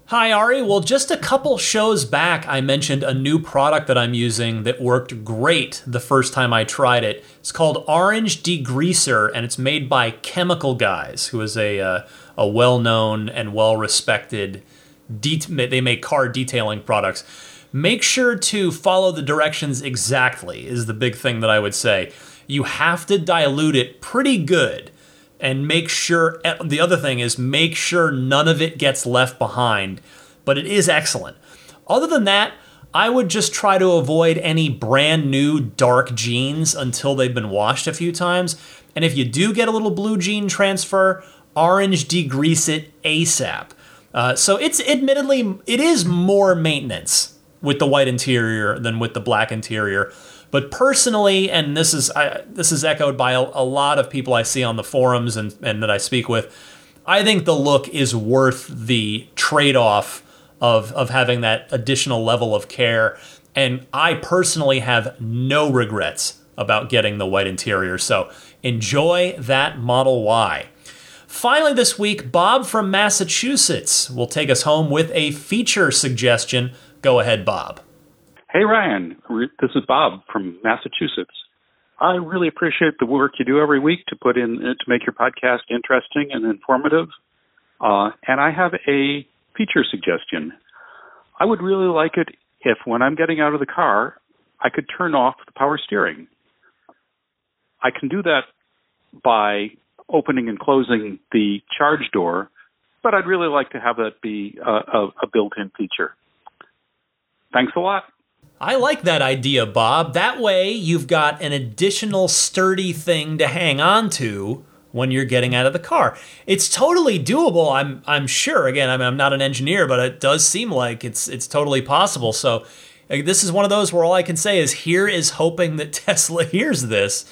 Hi, Ari. Well, just a couple shows back, I mentioned a new product that I'm using that worked great the first time I tried it. It's called Orange Degreaser, and it's made by Chemical Guys, who is a, uh, a well known and well respected, they make car detailing products make sure to follow the directions exactly, is the big thing that I would say. You have to dilute it pretty good and make sure eh, the other thing is make sure none of it gets left behind, but it is excellent. Other than that, I would just try to avoid any brand new dark jeans until they've been washed a few times. And if you do get a little blue jean transfer, orange degrease it ASAP. Uh, so it's admittedly it is more maintenance with the white interior than with the black interior. But personally, and this is I, this is echoed by a, a, lot of people I see on the forums and, and that I speak with, I think the look is worth the trade off of of having that additional level of care. And I personally have no regrets about getting the white interior. So enjoy that Model Y. Finally, this week, Bob from Massachusetts will take us home with a feature suggestion Go ahead, Bob. Hey, Ryan. This is Bob from Massachusetts. I really appreciate the work you do every week to put in to make your podcast interesting and informative. Uh, and I have a feature suggestion. I would really like it if, when I'm getting out of the car, I could turn off the power steering. I can do that by opening and closing the charge door, but I'd really like to have that be a, a, a built-in feature. Thanks a lot. I like that idea, Bob. That way, you've got an additional sturdy thing to hang on to when you're getting out of the car. It's totally doable. I'm I'm sure. Again, I mean, I'm not an engineer, but it does seem like it's it's totally possible. So, uh, this is one of those where all I can say is here is hoping that Tesla hears this.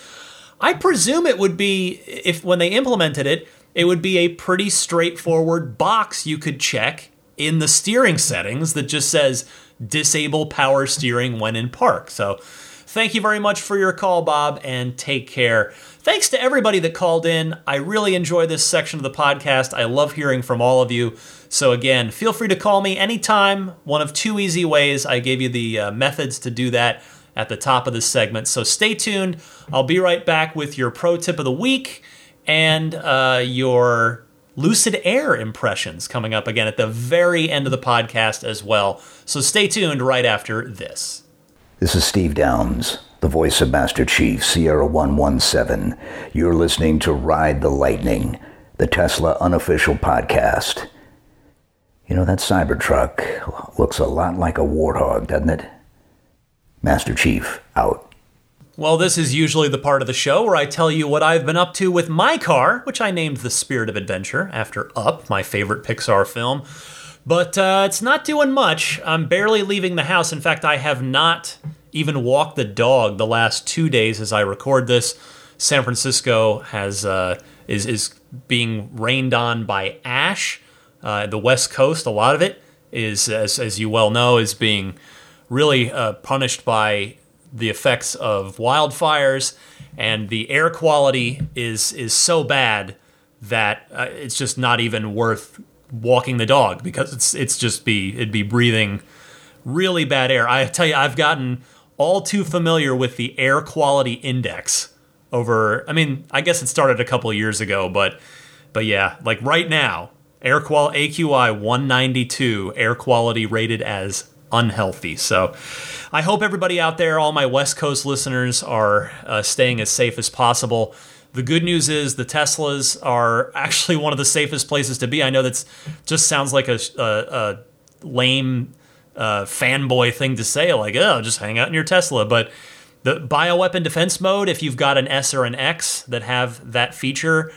I presume it would be if when they implemented it, it would be a pretty straightforward box you could check in the steering settings that just says disable power steering when in park. So thank you very much for your call, Bob, and take care. Thanks to everybody that called in. I really enjoy this section of the podcast. I love hearing from all of you. So, again, feel free to call me anytime. One of two easy ways. I gave you the uh, methods to do that at the top of this segment. So stay tuned. I'll be right back with your pro tip of the week and uh, your lucid air impressions coming up again at the very end of the podcast as well. So stay tuned right after this. This is Steve Downes, the voice of Master Chief, Sierra 117. You're listening to Ride the Lightning, the Tesla unofficial podcast. You know, that Cybertruck looks a lot like a warthog, doesn't it? Master Chief, out. Well, this is usually the part of the show where I tell you what I've been up to with my car, which I named The Spirit of Adventure after Up, my favorite Pixar film. But uh, it's not doing much. I'm barely leaving the house. In fact, I have not even walked the dog the last two days as I record this. San Francisco has uh, is is being rained on by ash. Uh, the West Coast, a lot of it is, as as you well know, is being really uh, punished by the effects of wildfires, and the air quality is is so bad that uh, it's just not even worth walking the dog because it's it's just be it'd be breathing really bad air. I tell you, I've gotten all too familiar with the air quality index over. I mean, I guess it started a couple years ago, but but yeah, like right now, air qual AQI 192, air quality rated as unhealthy. So I hope everybody out there, all my West Coast listeners, are uh, staying as safe as possible. The good news is the Teslas are actually one of the safest places to be. I know that just sounds like a, a, a lame uh, fanboy thing to say, like, oh, just hang out in your Tesla. But the bioweapon defense mode, if you've got an S or an X that have that feature,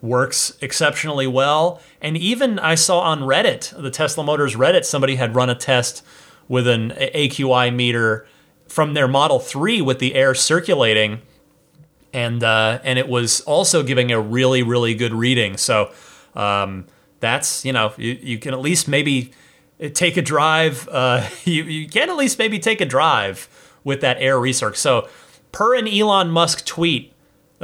works exceptionally well. And even I saw on Reddit, the Tesla Motors Reddit, somebody had run a test with an AQI meter from their Model 3 with the air circulating. And, uh, and it was also giving a really, really good reading. So um, that's, you know, you, you can at least maybe take a drive. Uh, you, you can at least maybe take a drive with that air research. So, per an Elon Musk tweet,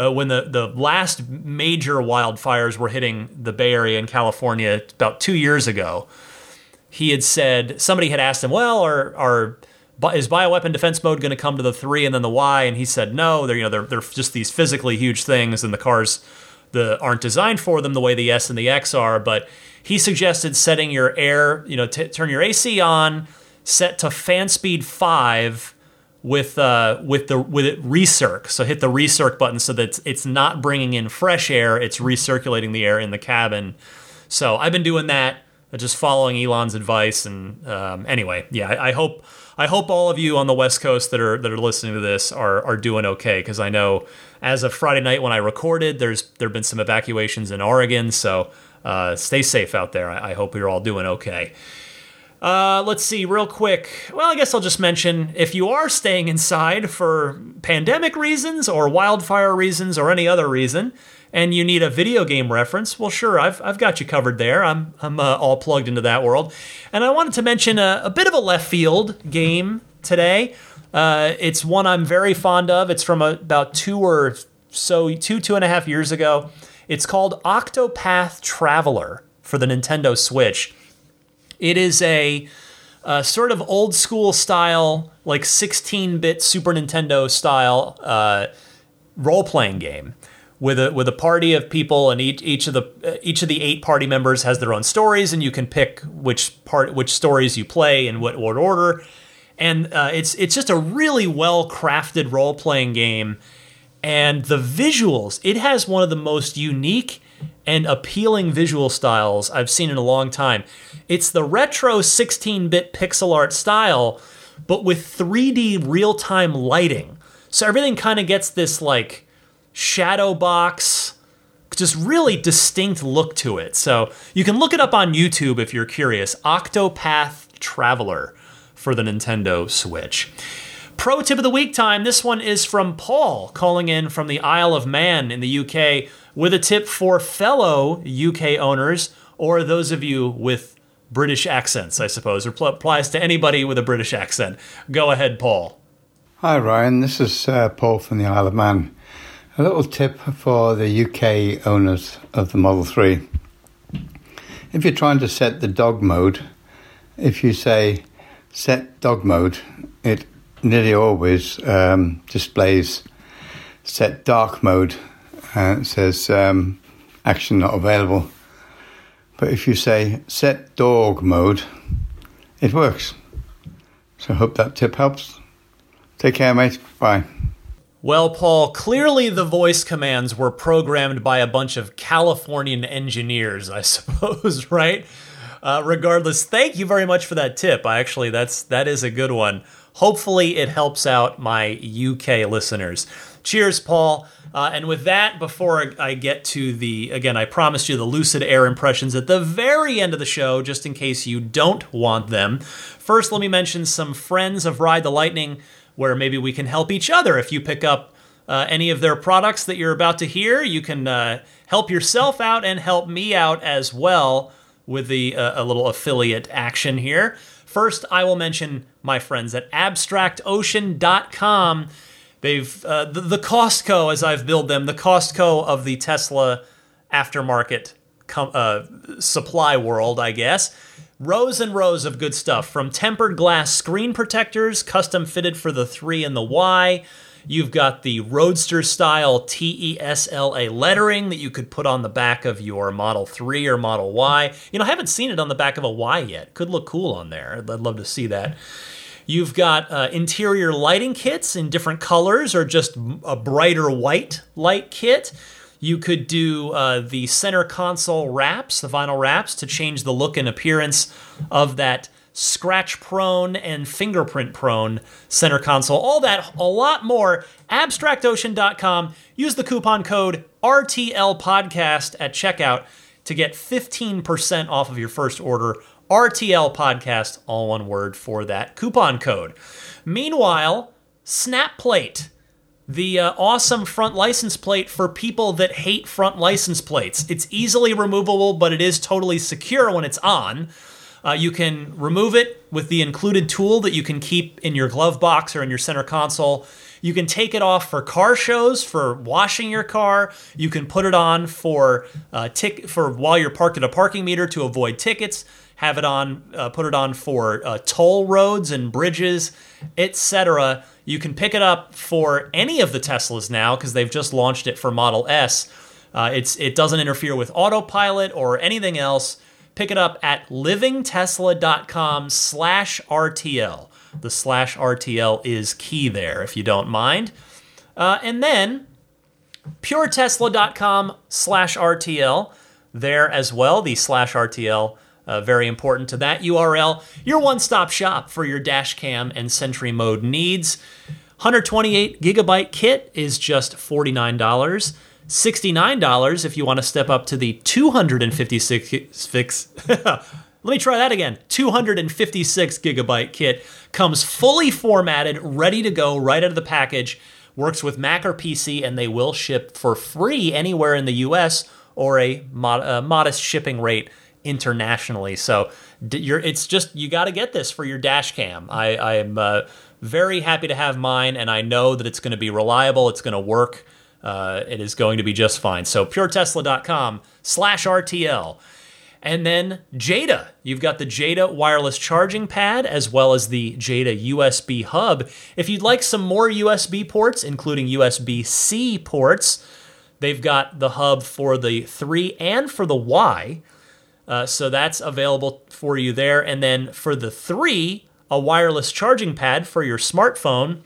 uh, when the, the last major wildfires were hitting the Bay Area in California about two years ago, he had said somebody had asked him, "Well, are are is bioweapon defense mode going to come to the three and then the Y?" And he said, "No, they're you know they're they're just these physically huge things, and the cars the aren't designed for them the way the S and the X are." But he suggested setting your air, you know, t- turn your AC on, set to fan speed five with uh, with the with it recirc. So hit the recirc button so that it's, it's not bringing in fresh air; it's recirculating the air in the cabin. So I've been doing that just following Elon's advice. And um, anyway, yeah, I, I, hope I hope all of you on the West Coast that are that are listening to this are are doing okay because I know as of Friday night when I recorded, there's there've been some evacuations in Oregon. So uh, stay safe out there. I, I hope you're all doing okay. Uh, let's see, real quick. Well, I guess I'll just mention if you are staying inside for pandemic reasons or wildfire reasons or any other reason, and you need a video game reference, well, sure, I've, I've got you covered there. I'm, I'm uh, all plugged into that world. And I wanted to mention a, a bit of a left field game today. Uh, it's one I'm very fond of. It's from a, about two or so, two, two and a half years ago. It's called Octopath Traveler for the Nintendo Switch. It is a, a sort of old school style, like 16 bit Super Nintendo style uh, role playing game with a with a party of people, and each each of the each of the eight party members has their own stories, and you can pick which part which stories you play in what, order. And uh, it's it's just a really well crafted role playing game, and the visuals. It has one of the most unique and appealing visual styles I've seen in a long time. It's the retro 16 bit pixel art style, but with 3D real time lighting. So everything kind of gets this like shadow box, just really distinct look to it. So you can look it up on YouTube if you're curious. Octopath Traveler for the Nintendo Switch. Pro tip of the week time. This one is from Paul, calling in from the Isle of Man in the UK, with a tip for fellow UK owners or those of you with British accents, I suppose, or applies to anybody with a British accent. Go ahead, Paul. Hi, Ryan. This is uh, Paul from the Isle of Man. A little tip for the UK owners of the Model 3. If you're trying to set the dog mode, if you say set dog mode, it nearly always um, displays set dark mode and it says um, action not available. But if you say set dog mode, it works. So I hope that tip helps. Take care, mate. Bye. Well, Paul, clearly the voice commands were programmed by a bunch of Californian engineers, I suppose, right? Uh, regardless, thank you very much for that tip. I actually, that's that is a good one. Hopefully, it helps out my UK listeners. Cheers, Paul. Uh, and with that, before I get to the, again, I promised you the lucid air impressions at the very end of the show, just in case you don't want them. First, let me mention some friends of Ride the Lightning where maybe we can help each other. If you pick up uh, any of their products that you're about to hear, you can uh, help yourself out and help me out as well with the uh, a little affiliate action here. First, I will mention my friends at abstractocean.com. They've uh, the, the Costco, as I've billed them, the Costco of the Tesla aftermarket com- uh, supply world, I guess. Rows and rows of good stuff from tempered glass screen protectors, custom fitted for the 3 and the Y. You've got the Roadster style TESLA lettering that you could put on the back of your Model 3 or Model Y. You know, I haven't seen it on the back of a Y yet. Could look cool on there. I'd love to see that. You've got uh, interior lighting kits in different colors or just a brighter white light kit. You could do uh, the center console wraps, the vinyl wraps, to change the look and appearance of that scratch prone and fingerprint prone center console. All that, a lot more. AbstractOcean.com. Use the coupon code RTL Podcast at checkout to get 15% off of your first order. RTL Podcast, all one word for that coupon code. Meanwhile, Snap Plate the uh, awesome front license plate for people that hate front license plates. It's easily removable, but it is totally secure when it's on. Uh, you can remove it with the included tool that you can keep in your glove box or in your center console. You can take it off for car shows, for washing your car. You can put it on for uh, tick for while you're parked at a parking meter to avoid tickets. Have it on, uh, put it on for uh, toll roads and bridges, etc. You can pick it up for any of the Teslas now because they've just launched it for Model S. Uh, it's it doesn't interfere with autopilot or anything else. Pick it up at livingtesla.com slash RTL. The slash RTL is key there if you don't mind. Uh, and then puretesla.com slash RTL there as well, the slash RTL. Uh, very important to that URL. Your one stop shop for your dash cam and Sentry mode needs. 128 gigabyte kit is just $49. $69 if you want to step up to the 256 let me try that again 256 gigabyte kit comes fully formatted ready to go right out of the package works with mac or pc and they will ship for free anywhere in the us or a, mod- a modest shipping rate internationally so it's just you got to get this for your dash cam i i'm uh, very happy to have mine and i know that it's going to be reliable it's going to work uh, it is going to be just fine. So puretesla.com slash RTL. And then Jeda. You've got the Jeda wireless charging pad as well as the Jeda USB hub. If you'd like some more USB ports, including USB C ports, they've got the hub for the 3 and for the Y. Uh, so that's available for you there. And then for the 3, a wireless charging pad for your smartphone.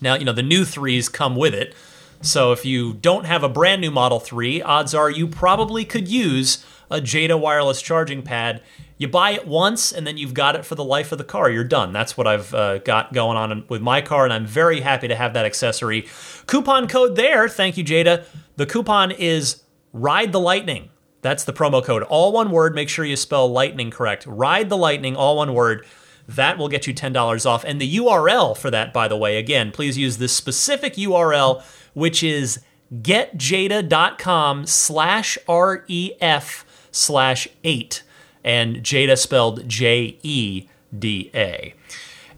Now, you know, the new 3s come with it. So if you don't have a brand new Model 3, odds are you probably could use a Jeda wireless charging pad. You buy it once and then you've got it for the life of the car. You're done. That's what I've uh, got going on with my car, and I'm very happy to have that accessory. Coupon code there, thank you, Jeda. The coupon is Ride the Lightning. That's the promo code. All one word. Make sure you spell lightning correct. Ride the Lightning, all one word. That will get you $10 off. And the URL for that, by the way, again, please use this specific URL which is getjeda.com slash REF slash eight. And Jeda spelled J E D A.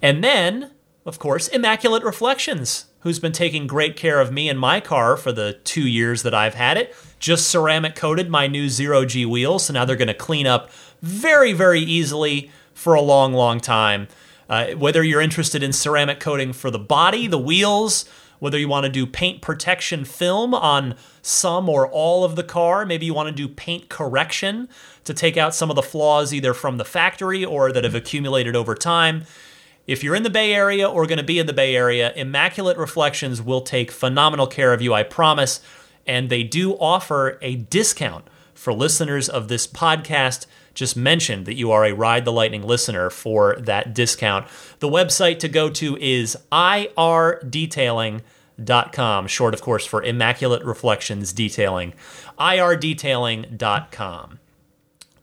And then, of course, Immaculate Reflections, who's been taking great care of me and my car for the two years that I've had it. Just ceramic coated my new zero G wheels, so now they're going to clean up very, very easily for a long, long time. Uh, whether you're interested in ceramic coating for the body, the wheels, whether you want to do paint protection film on some or all of the car, maybe you want to do paint correction to take out some of the flaws either from the factory or that have accumulated over time. If you're in the Bay Area or going to be in the Bay Area, Immaculate Reflections will take phenomenal care of you, I promise. And they do offer a discount for listeners of this podcast just mention that you are a Ride the Lightning listener for that discount. The website to go to is irdetailing.com, short, of course, for Immaculate Reflections Detailing. irdetailing.com.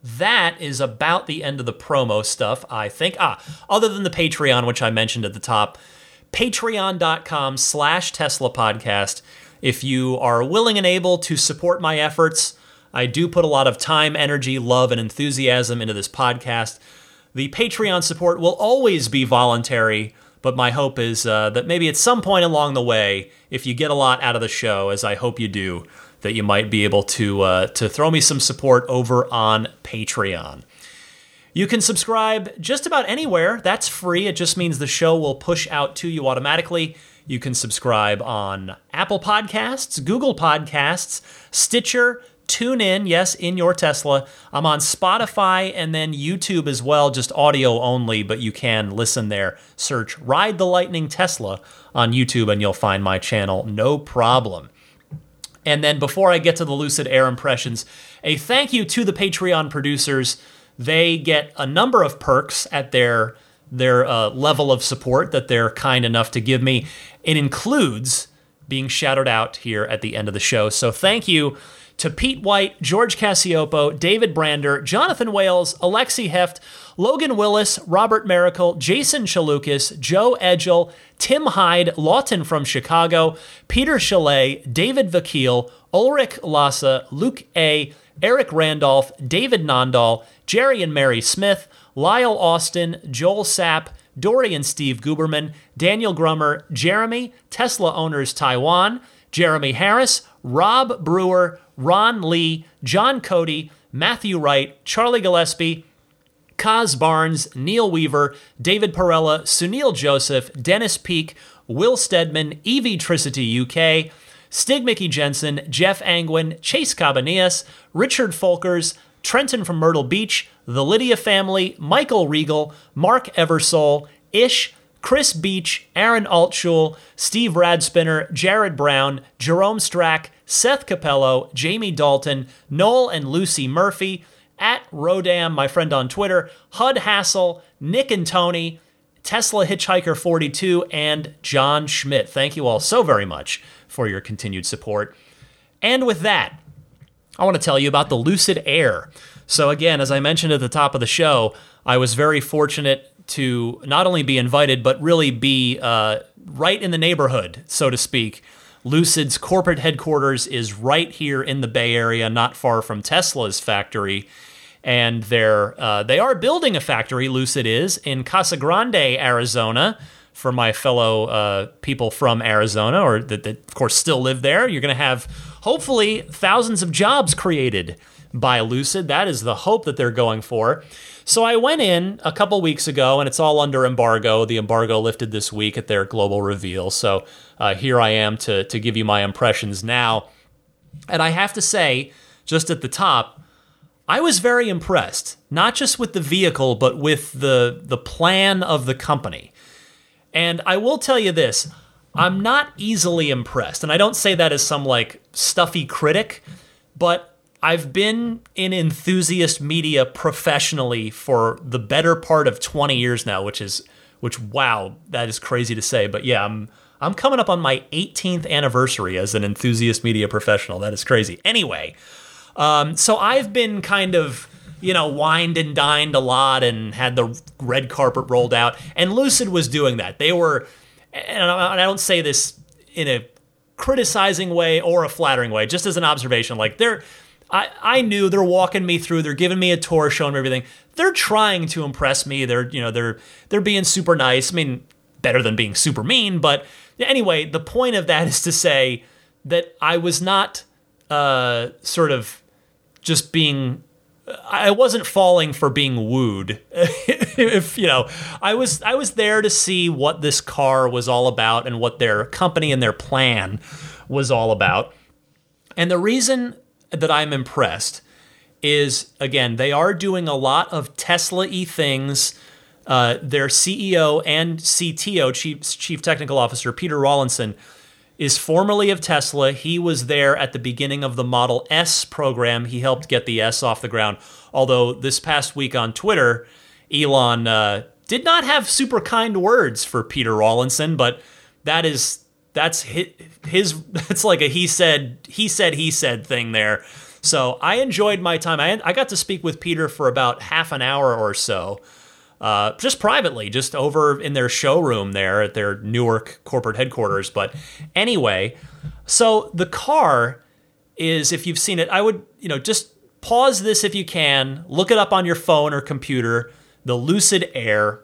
That is about the end of the promo stuff, I think. Ah, other than the Patreon, which I mentioned at the top, patreon.com slash Tesla podcast. If you are willing and able to support my efforts, I do put a lot of time, energy, love, and enthusiasm into this podcast. The Patreon support will always be voluntary, but my hope is uh, that maybe at some point along the way, if you get a lot out of the show, as I hope you do, that you might be able to uh, to throw me some support over on Patreon. You can subscribe just about anywhere. That's free. It just means the show will push out to you automatically. You can subscribe on Apple Podcasts, Google Podcasts, Stitcher, Tune in, yes, in your Tesla. I'm on Spotify and then YouTube as well, just audio only, but you can listen there. Search Ride the Lightning Tesla on YouTube and you'll find my channel, no problem. And then before I get to the Lucid Air impressions, a thank you to the Patreon producers. They get a number of perks at their their uh, level of support that they're kind enough to give me. It includes being shouted out here at the end of the show. So thank you to Pete White, George Cassiopo, David Brander, Jonathan Wales, Alexi Heft, Logan Willis, Robert Miracle, Jason Chalukas, Joe Edgel, Tim Hyde, Lawton from Chicago, Peter Chalet, David Vakil, Ulrich Lassa, Luke A., Eric Randolph, David Nondahl, Jerry and Mary Smith, Lyle Austin, Joel Sapp, Dory and Steve Guberman, Daniel Grummer, Jeremy, Tesla Owners Taiwan, Jeremy Harris, Rob Brewer, Ron Lee, John Cody, Matthew Wright, Charlie Gillespie, Kaz Barnes, Neil Weaver, David Perella, Sunil Joseph, Dennis Peak, Will Stedman, Evie Tricity UK, Stig Mickey Jensen, Jeff Angwin, Chase Cabanillas, Richard Folkers, Trenton from Myrtle Beach, the Lydia family, Michael Regal, Mark Eversole, Ish, Chris Beach, Aaron Altschul, Steve Radspinner, Jared Brown, Jerome Strack, Seth Capello, Jamie Dalton, Noel and Lucy Murphy, at Rodam, my friend on Twitter, Hud Hassel, Nick and Tony, Tesla Hitchhiker 42, and John Schmidt. Thank you all so very much for your continued support. And with that, I want to tell you about the Lucid Air. So, again, as I mentioned at the top of the show, I was very fortunate to not only be invited, but really be uh, right in the neighborhood, so to speak. Lucid's corporate headquarters is right here in the Bay Area, not far from Tesla's factory. And they're, uh, they are building a factory, Lucid is, in Casa Grande, Arizona, for my fellow uh, people from Arizona, or that, that, of course, still live there. You're going to have, hopefully, thousands of jobs created by Lucid. That is the hope that they're going for. So I went in a couple weeks ago, and it's all under embargo. The embargo lifted this week at their global reveal. So uh, here I am to to give you my impressions now. And I have to say, just at the top, I was very impressed, not just with the vehicle, but with the the plan of the company. And I will tell you this, I'm not easily impressed. And I don't say that as some like stuffy critic, but I've been in enthusiast media professionally for the better part of 20 years now, which is which wow, that is crazy to say, but yeah, I'm I'm coming up on my 18th anniversary as an enthusiast media professional. That is crazy. Anyway, um, so I've been kind of you know, wined and dined a lot and had the red carpet rolled out. And Lucid was doing that. They were, and I don't say this in a criticizing way or a flattering way, just as an observation. Like they're I, I knew they're walking me through, they're giving me a tour, showing me everything. They're trying to impress me. They're, you know, they're they're being super nice. I mean, better than being super mean, but anyway, the point of that is to say that I was not uh, sort of just being I wasn't falling for being wooed, if you know, I was I was there to see what this car was all about and what their company and their plan was all about. And the reason that I'm impressed is again, they are doing a lot of Tesla y things. Uh, their CEO and CTO, Chief, Chief Technical Officer Peter Rawlinson, is formerly of Tesla. He was there at the beginning of the Model S program. He helped get the S off the ground. Although this past week on Twitter, Elon uh, did not have super kind words for Peter Rawlinson, but that is that's his, his it's like a he said he said he said thing there. So I enjoyed my time. I, I got to speak with Peter for about half an hour or so, uh, just privately, just over in their showroom there at their Newark corporate headquarters. But anyway, so the car is, if you've seen it, I would, you know, just pause this if you can, look it up on your phone or computer, the Lucid Air.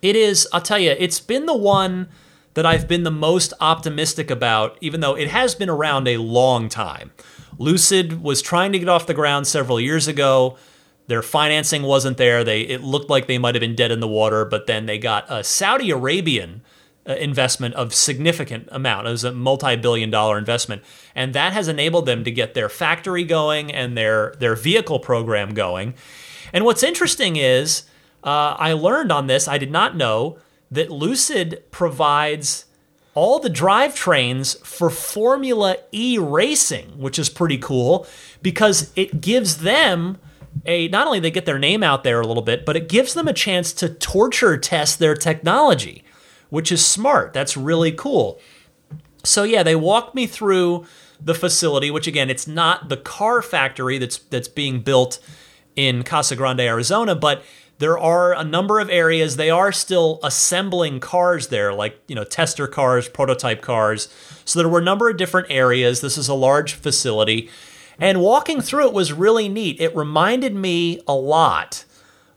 It is, I'll tell you, it's been the one that I've been the most optimistic about, even though it has been around a long time. Lucid was trying to get off the ground several years ago. Their financing wasn't there. They it looked like they might have been dead in the water, but then they got a Saudi Arabian uh, investment of significant amount. It was a multi-billion dollar investment, and that has enabled them to get their factory going and their their vehicle program going. And what's interesting is uh, I learned on this. I did not know that Lucid provides all the drivetrains for Formula E racing, which is pretty cool because it gives them a not only they get their name out there a little bit, but it gives them a chance to torture test their technology, which is smart. That's really cool. So yeah, they walked me through the facility, which again, it's not the car factory that's that's being built in Casa Grande, Arizona, but there are a number of areas they are still assembling cars there like you know tester cars prototype cars so there were a number of different areas this is a large facility and walking through it was really neat it reminded me a lot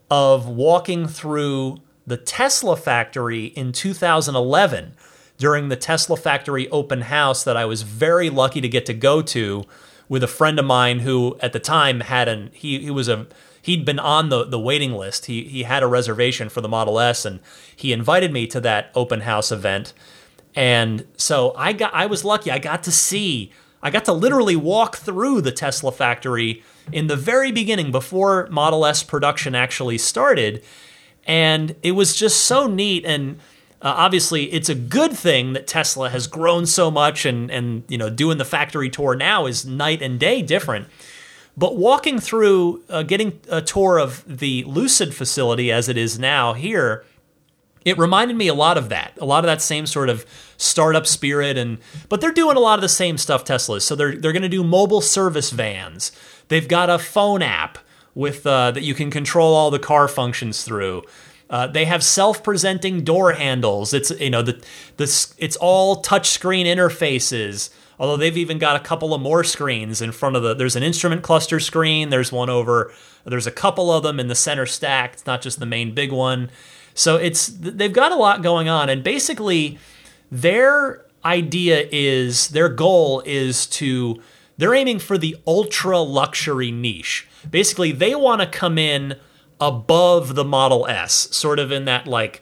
of walking through the tesla factory in 2011 during the tesla factory open house that i was very lucky to get to go to with a friend of mine who at the time had an he, he was a he'd been on the, the waiting list. He, he had a reservation for the Model S and he invited me to that open house event. And so I got I was lucky. I got to see I got to literally walk through the Tesla factory in the very beginning before Model S production actually started. And it was just so neat and uh, obviously it's a good thing that Tesla has grown so much and and you know doing the factory tour now is night and day different. But walking through, uh, getting a tour of the Lucid facility as it is now here, it reminded me a lot of that. A lot of that same sort of startup spirit and but they're doing a lot of the same stuff Tesla is. So they're they're going to do mobile service vans. They've got a phone app with uh, that you can control all the car functions through. Uh, they have self-presenting door handles. It's you know the the it's all touchscreen interfaces. Although they've even got a couple of more screens in front of the. There's an instrument cluster screen. There's one over. There's a couple of them in the center stack. It's not just the main big one. So it's they've got a lot going on, and basically, their idea is their goal is to they're aiming for the ultra luxury niche. Basically, they want to come in above the Model S, sort of in that like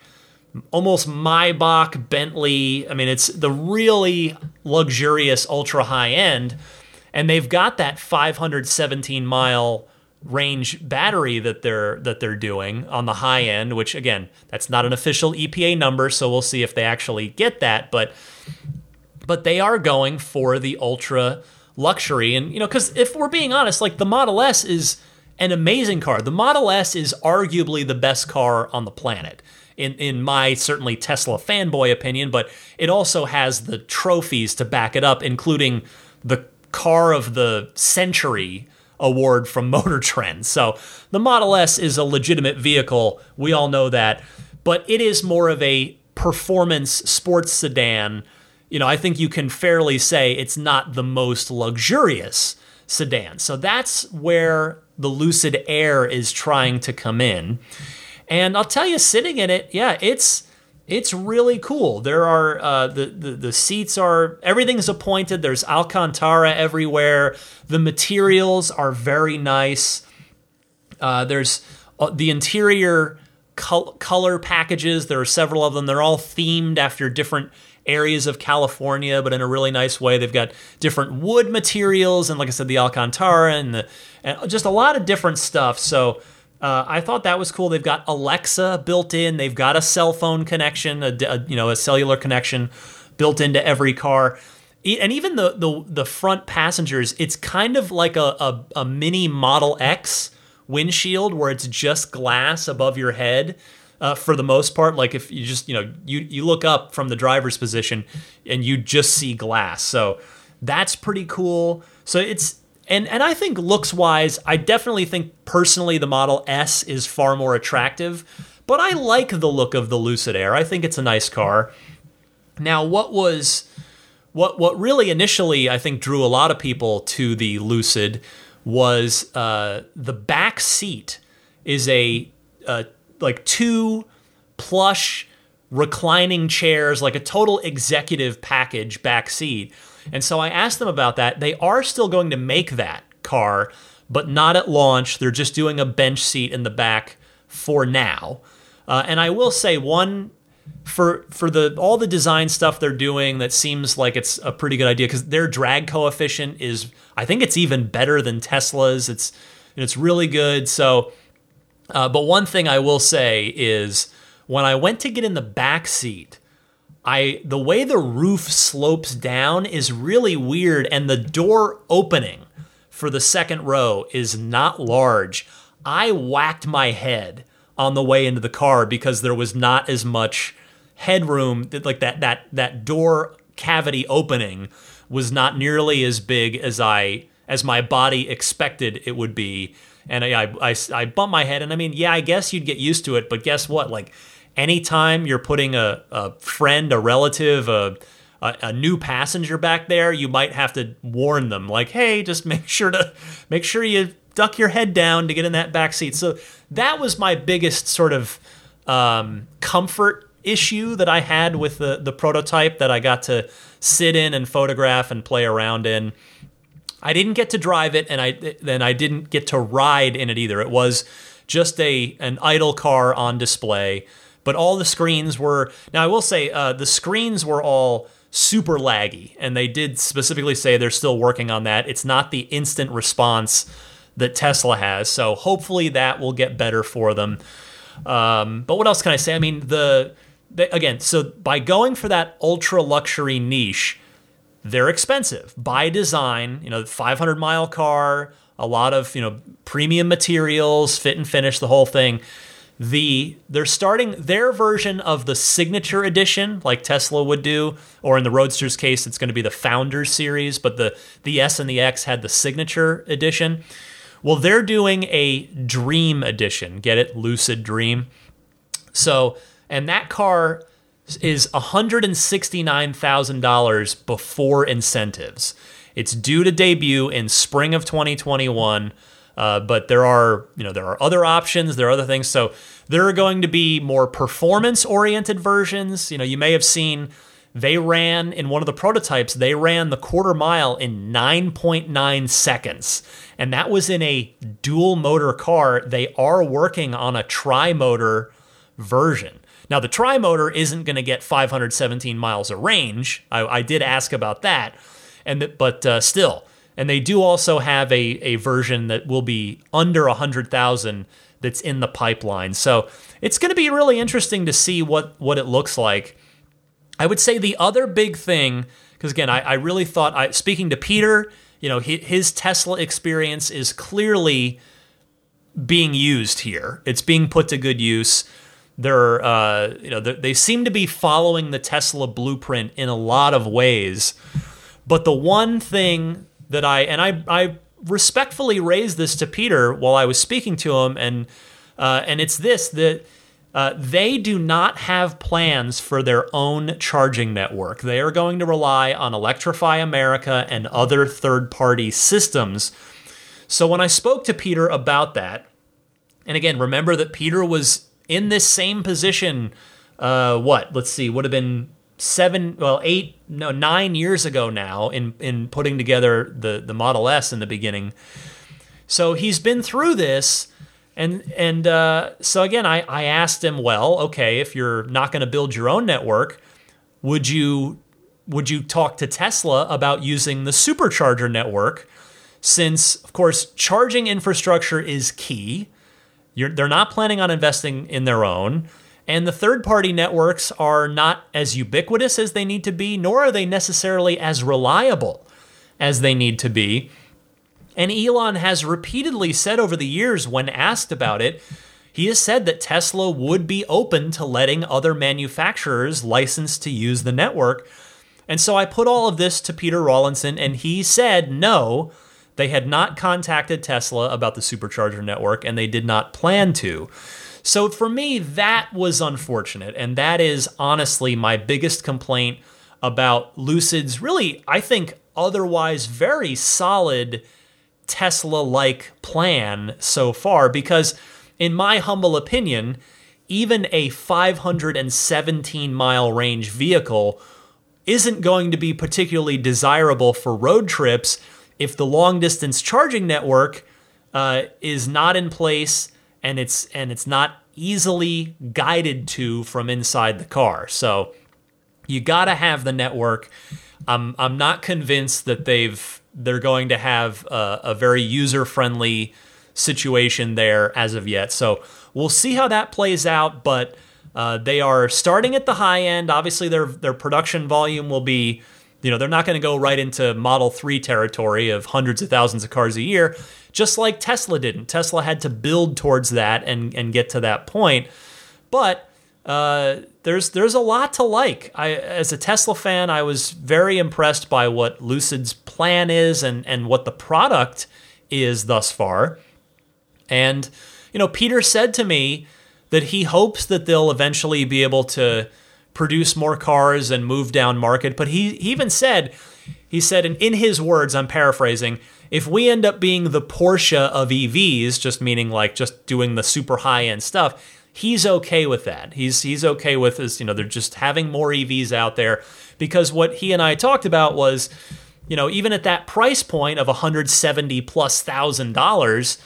almost Maybach, Bentley. I mean, it's the really luxurious, ultra high end. And they've got that 517 mile range battery that they're that they're doing on the high end, which again, that's not an official EPA number, so we'll see if they actually get that. But but they are going for the ultra luxury. And you know, because if we're being honest, like the Model S is an amazing car. The Model S is arguably the best car on the planet in in my certainly Tesla fanboy opinion, but it also has the trophies to back it up, including the car of the century award from Motor Trend. So the Model S is a legitimate vehicle. We all know that, but it is more of a performance sports sedan. You know, I think you can fairly say it's not the most luxurious sedan. So that's where the Lucid Air is trying to come in. And I'll tell you, sitting in it, yeah, it's it's really cool. There are uh, the, the the seats are everything's appointed. There's Alcantara everywhere. The materials are very nice. Uh, there's uh, the interior col- color packages. There are several of them. They're all themed after different areas of California, but in a really nice way. They've got different wood materials, and like I said, the Alcantara and the and just a lot of different stuff. So. Uh, I thought that was cool. They've got Alexa built in. They've got a cell phone connection, a, a you know a cellular connection built into every car and even the the the front passengers, it's kind of like a, a, a mini Model X windshield where it's just glass above your head. Uh, for the most part, like if you just you know you you look up from the driver's position and you just see glass, so that's pretty cool. So it's and and I think looks wise, I definitely think personally the Model S is far more attractive, but I like the look of the Lucid Air. I think it's a nice car. Now, what was what what really initially I think drew a lot of people to the Lucid was uh, the back seat is a uh, like two plush reclining chairs, like a total executive package back seat. And so I asked them about that. They are still going to make that car, but not at launch. They're just doing a bench seat in the back for now. Uh, and I will say one for for the all the design stuff they're doing that seems like it's a pretty good idea because their drag coefficient is I think it's even better than Tesla's. It's it's really good. So, uh, but one thing I will say is when I went to get in the back seat, I the way the roof slopes down is really weird, and the door opening for the second row is not large. I whacked my head on the way into the car because there was not as much headroom like that that that door cavity opening was not nearly as big as I as my body expected it would be and I I, I, I bumped my head and I mean yeah I guess you'd get used to it but guess what like anytime you're putting a, a friend a relative a, a a new passenger back there you might have to warn them like hey just make sure to make sure you duck your head down to get in that back seat so that was my biggest sort of um, comfort issue that I had with the the prototype that I got to sit in and photograph and play around in. I didn't get to drive it, and I then I didn't get to ride in it either. It was just a an idle car on display, but all the screens were. Now I will say uh, the screens were all super laggy, and they did specifically say they're still working on that. It's not the instant response that Tesla has, so hopefully that will get better for them. Um, but what else can I say? I mean, the they, again, so by going for that ultra luxury niche, they're expensive by design. You know, 500 mile car, a lot of you know premium materials, fit and finish, the whole thing. The they're starting their version of the signature edition, like Tesla would do, or in the Roadster's case, it's going to be the Founders series. But the the S and the X had the signature edition. Well, they're doing a Dream edition. Get it? Lucid Dream. So and that car is $169,000 before incentives. It's due to debut in spring of 2021. Uh, but there are, you know, there are other options. There are other things. So there are going to be more performance-oriented versions. You know, you may have seen they ran in one of the prototypes. They ran the quarter mile in 9.9 seconds, and that was in a dual motor car. They are working on a tri-motor version. Now, the tri motor isn't going to get 517 miles of range. I, I did ask about that, and but uh, still, and they do also have a, a version that will be under 100,000 that's in the pipeline. So it's going to be really interesting to see what, what it looks like. I would say the other big thing, because again, I, I really thought, I, speaking to Peter, you know, his Tesla experience is clearly being used here. It's being put to good use they're uh, you know they seem to be following the Tesla blueprint in a lot of ways. But the one thing that I and I I respectfully raised this to Peter while I was speaking to him, and uh, and it's this that. Uh, they do not have plans for their own charging network. They are going to rely on Electrify America and other third party systems. So, when I spoke to Peter about that, and again, remember that Peter was in this same position. Uh, what? Let's see. Would have been seven, well, eight, no, nine years ago now in in putting together the the Model S in the beginning. So he's been through this, And and uh, so again, I, I asked him, well, okay, if you're not going to build your own network, would you would you talk to Tesla about using the supercharger network? Since of course charging infrastructure is key, you're, they're not planning on investing in their own. And the third party networks are not as ubiquitous as they need to be, nor are they necessarily as reliable as they need to be. And Elon has repeatedly said over the years, when asked about it, he has said that Tesla would be open to letting other manufacturers license to use the network. And so I put all of this to Peter Rawlinson, and he said no, they had not contacted Tesla about the supercharger network, and they did not plan to. So for me, that was unfortunate. And that is honestly my biggest complaint about Lucid's really, I think, otherwise very solid Tesla like plan so far. Because, in my humble opinion, even a 517 mile range vehicle isn't going to be particularly desirable for road trips if the long distance charging network uh, is not in place and it's and it's not easily guided to from inside the car. So you got to have the network. I'm I'm not convinced that they've they're going to have a, a very user friendly situation there as of yet. So we'll see how that plays out. But uh, they are starting at the high end. Obviously, their their production volume will be, you know, they're not going to go right into Model Three territory of hundreds of thousands of cars a year just like Tesla didn't. Tesla had to build towards that and, and get to that point. But uh, there's there's a lot to like. I, as a Tesla fan, I was very impressed by what Lucid's plan is and and what the product is thus far. And you know, Peter said to me that he hopes that they'll eventually be able to produce more cars and move down market. But he, he even said, he said, in, in his words, I'm paraphrasing, if we end up being the Porsche of EVs, just meaning like just doing the super high end stuff, he's okay with that. He's he's okay with this, you know, they're just having more EVs out there because what he and I talked about was, you know, even at that price point of 170 plus thousand dollars,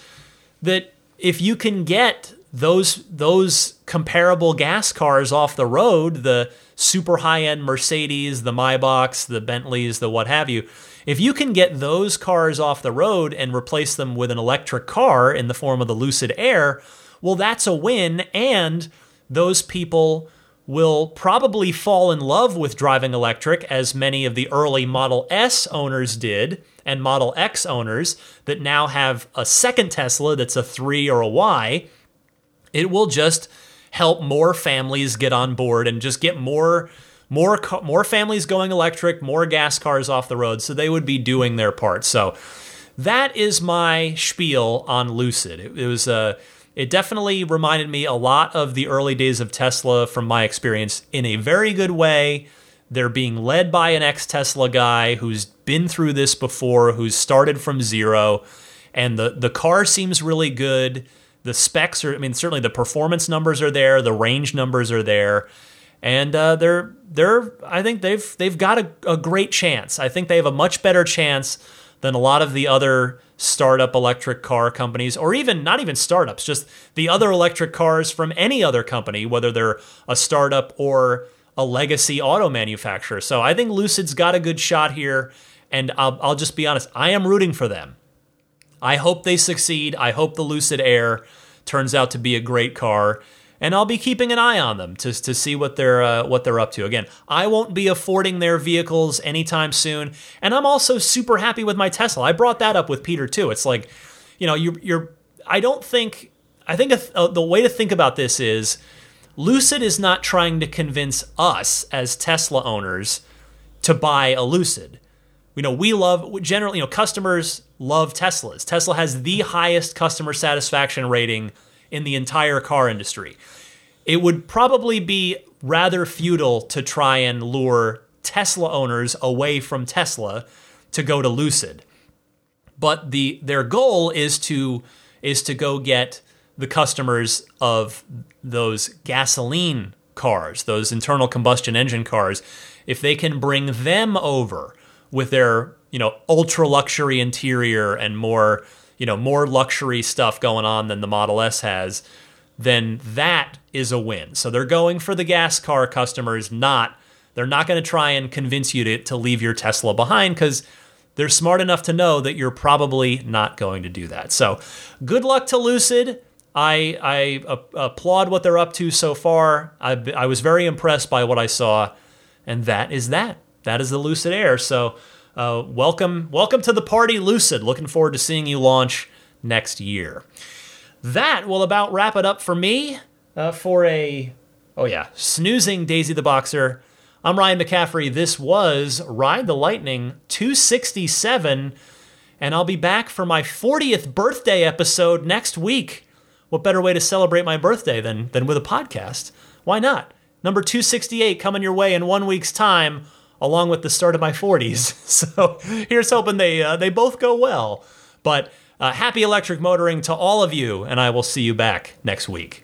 that if you can get those those comparable gas cars off the road, the super high end Mercedes, the Maybachs, the Bentleys, the what have you, if you can get those cars off the road and replace them with an electric car in the form of the Lucid Air, well, that's a win. And those people will probably fall in love with driving electric, as many of the early Model S owners did, and Model X owners that now have a second Tesla that's a 3 or a Y. It will just help more families get on board and just get more more more families going electric, more gas cars off the road, so they would be doing their part. So that is my spiel on Lucid. It, it was a uh, it definitely reminded me a lot of the early days of Tesla from my experience in a very good way. They're being led by an ex Tesla guy who's been through this before, who's started from zero, and the the car seems really good. The specs are, I mean, certainly the performance numbers are there, the range numbers are there and uh, they're they're I think they've they've got a, a great chance. I think they have a much better chance than a lot of the other startup electric car companies, or even not even startups, just the other electric cars from any other company, whether they're a startup or a legacy auto manufacturer. So I think Lucid's got a good shot here, and I'll, I'll just be honest, I am rooting for them. I hope they succeed. I hope the Lucid Air turns out to be a great car and I'll be keeping an eye on them to, to see what they're uh, what they're up to. Again, I won't be affording their vehicles anytime soon, and I'm also super happy with my Tesla. I brought that up with Peter too. It's like, you know, you, you're. I don't think. I think a, the way to think about this is, Lucid is not trying to convince us as Tesla owners to buy a Lucid. You know, we love generally. You know, customers love Teslas. Tesla has the highest customer satisfaction rating in the entire car industry. It would probably be rather futile to try and lure Tesla owners away from Tesla to go to Lucid. But the their goal is to is to go get the customers of those gasoline cars, those internal combustion engine cars, if they can bring them over with their, you know, ultra luxury interior and more you know, more luxury stuff going on than the Model S has, then that is a win. So they're going for the gas car customers, not they're not going to try and convince you to, to leave your Tesla behind because they're smart enough to know that you're probably not going to do that. So good luck to Lucid. I, I uh, applaud what they're up to so far. I, I was very impressed by what I saw, and that is that. That is the Lucid Air. So uh, welcome, welcome to the party, Lucid. Looking forward to seeing you launch next year. That will about wrap it up for me uh, for a, oh yeah, snoozing Daisy the Boxer. I'm Ryan McCaffrey. This was Ride the Lightning 267, and I'll be back for my 40th birthday episode next week. What better way to celebrate my birthday than, than with a podcast? Why not? Number 268 coming your way in one week's time, along with the start of my 40s. So here's hoping they, uh, they both go well. But uh, happy electric motoring to all of you, and I will see you back next week.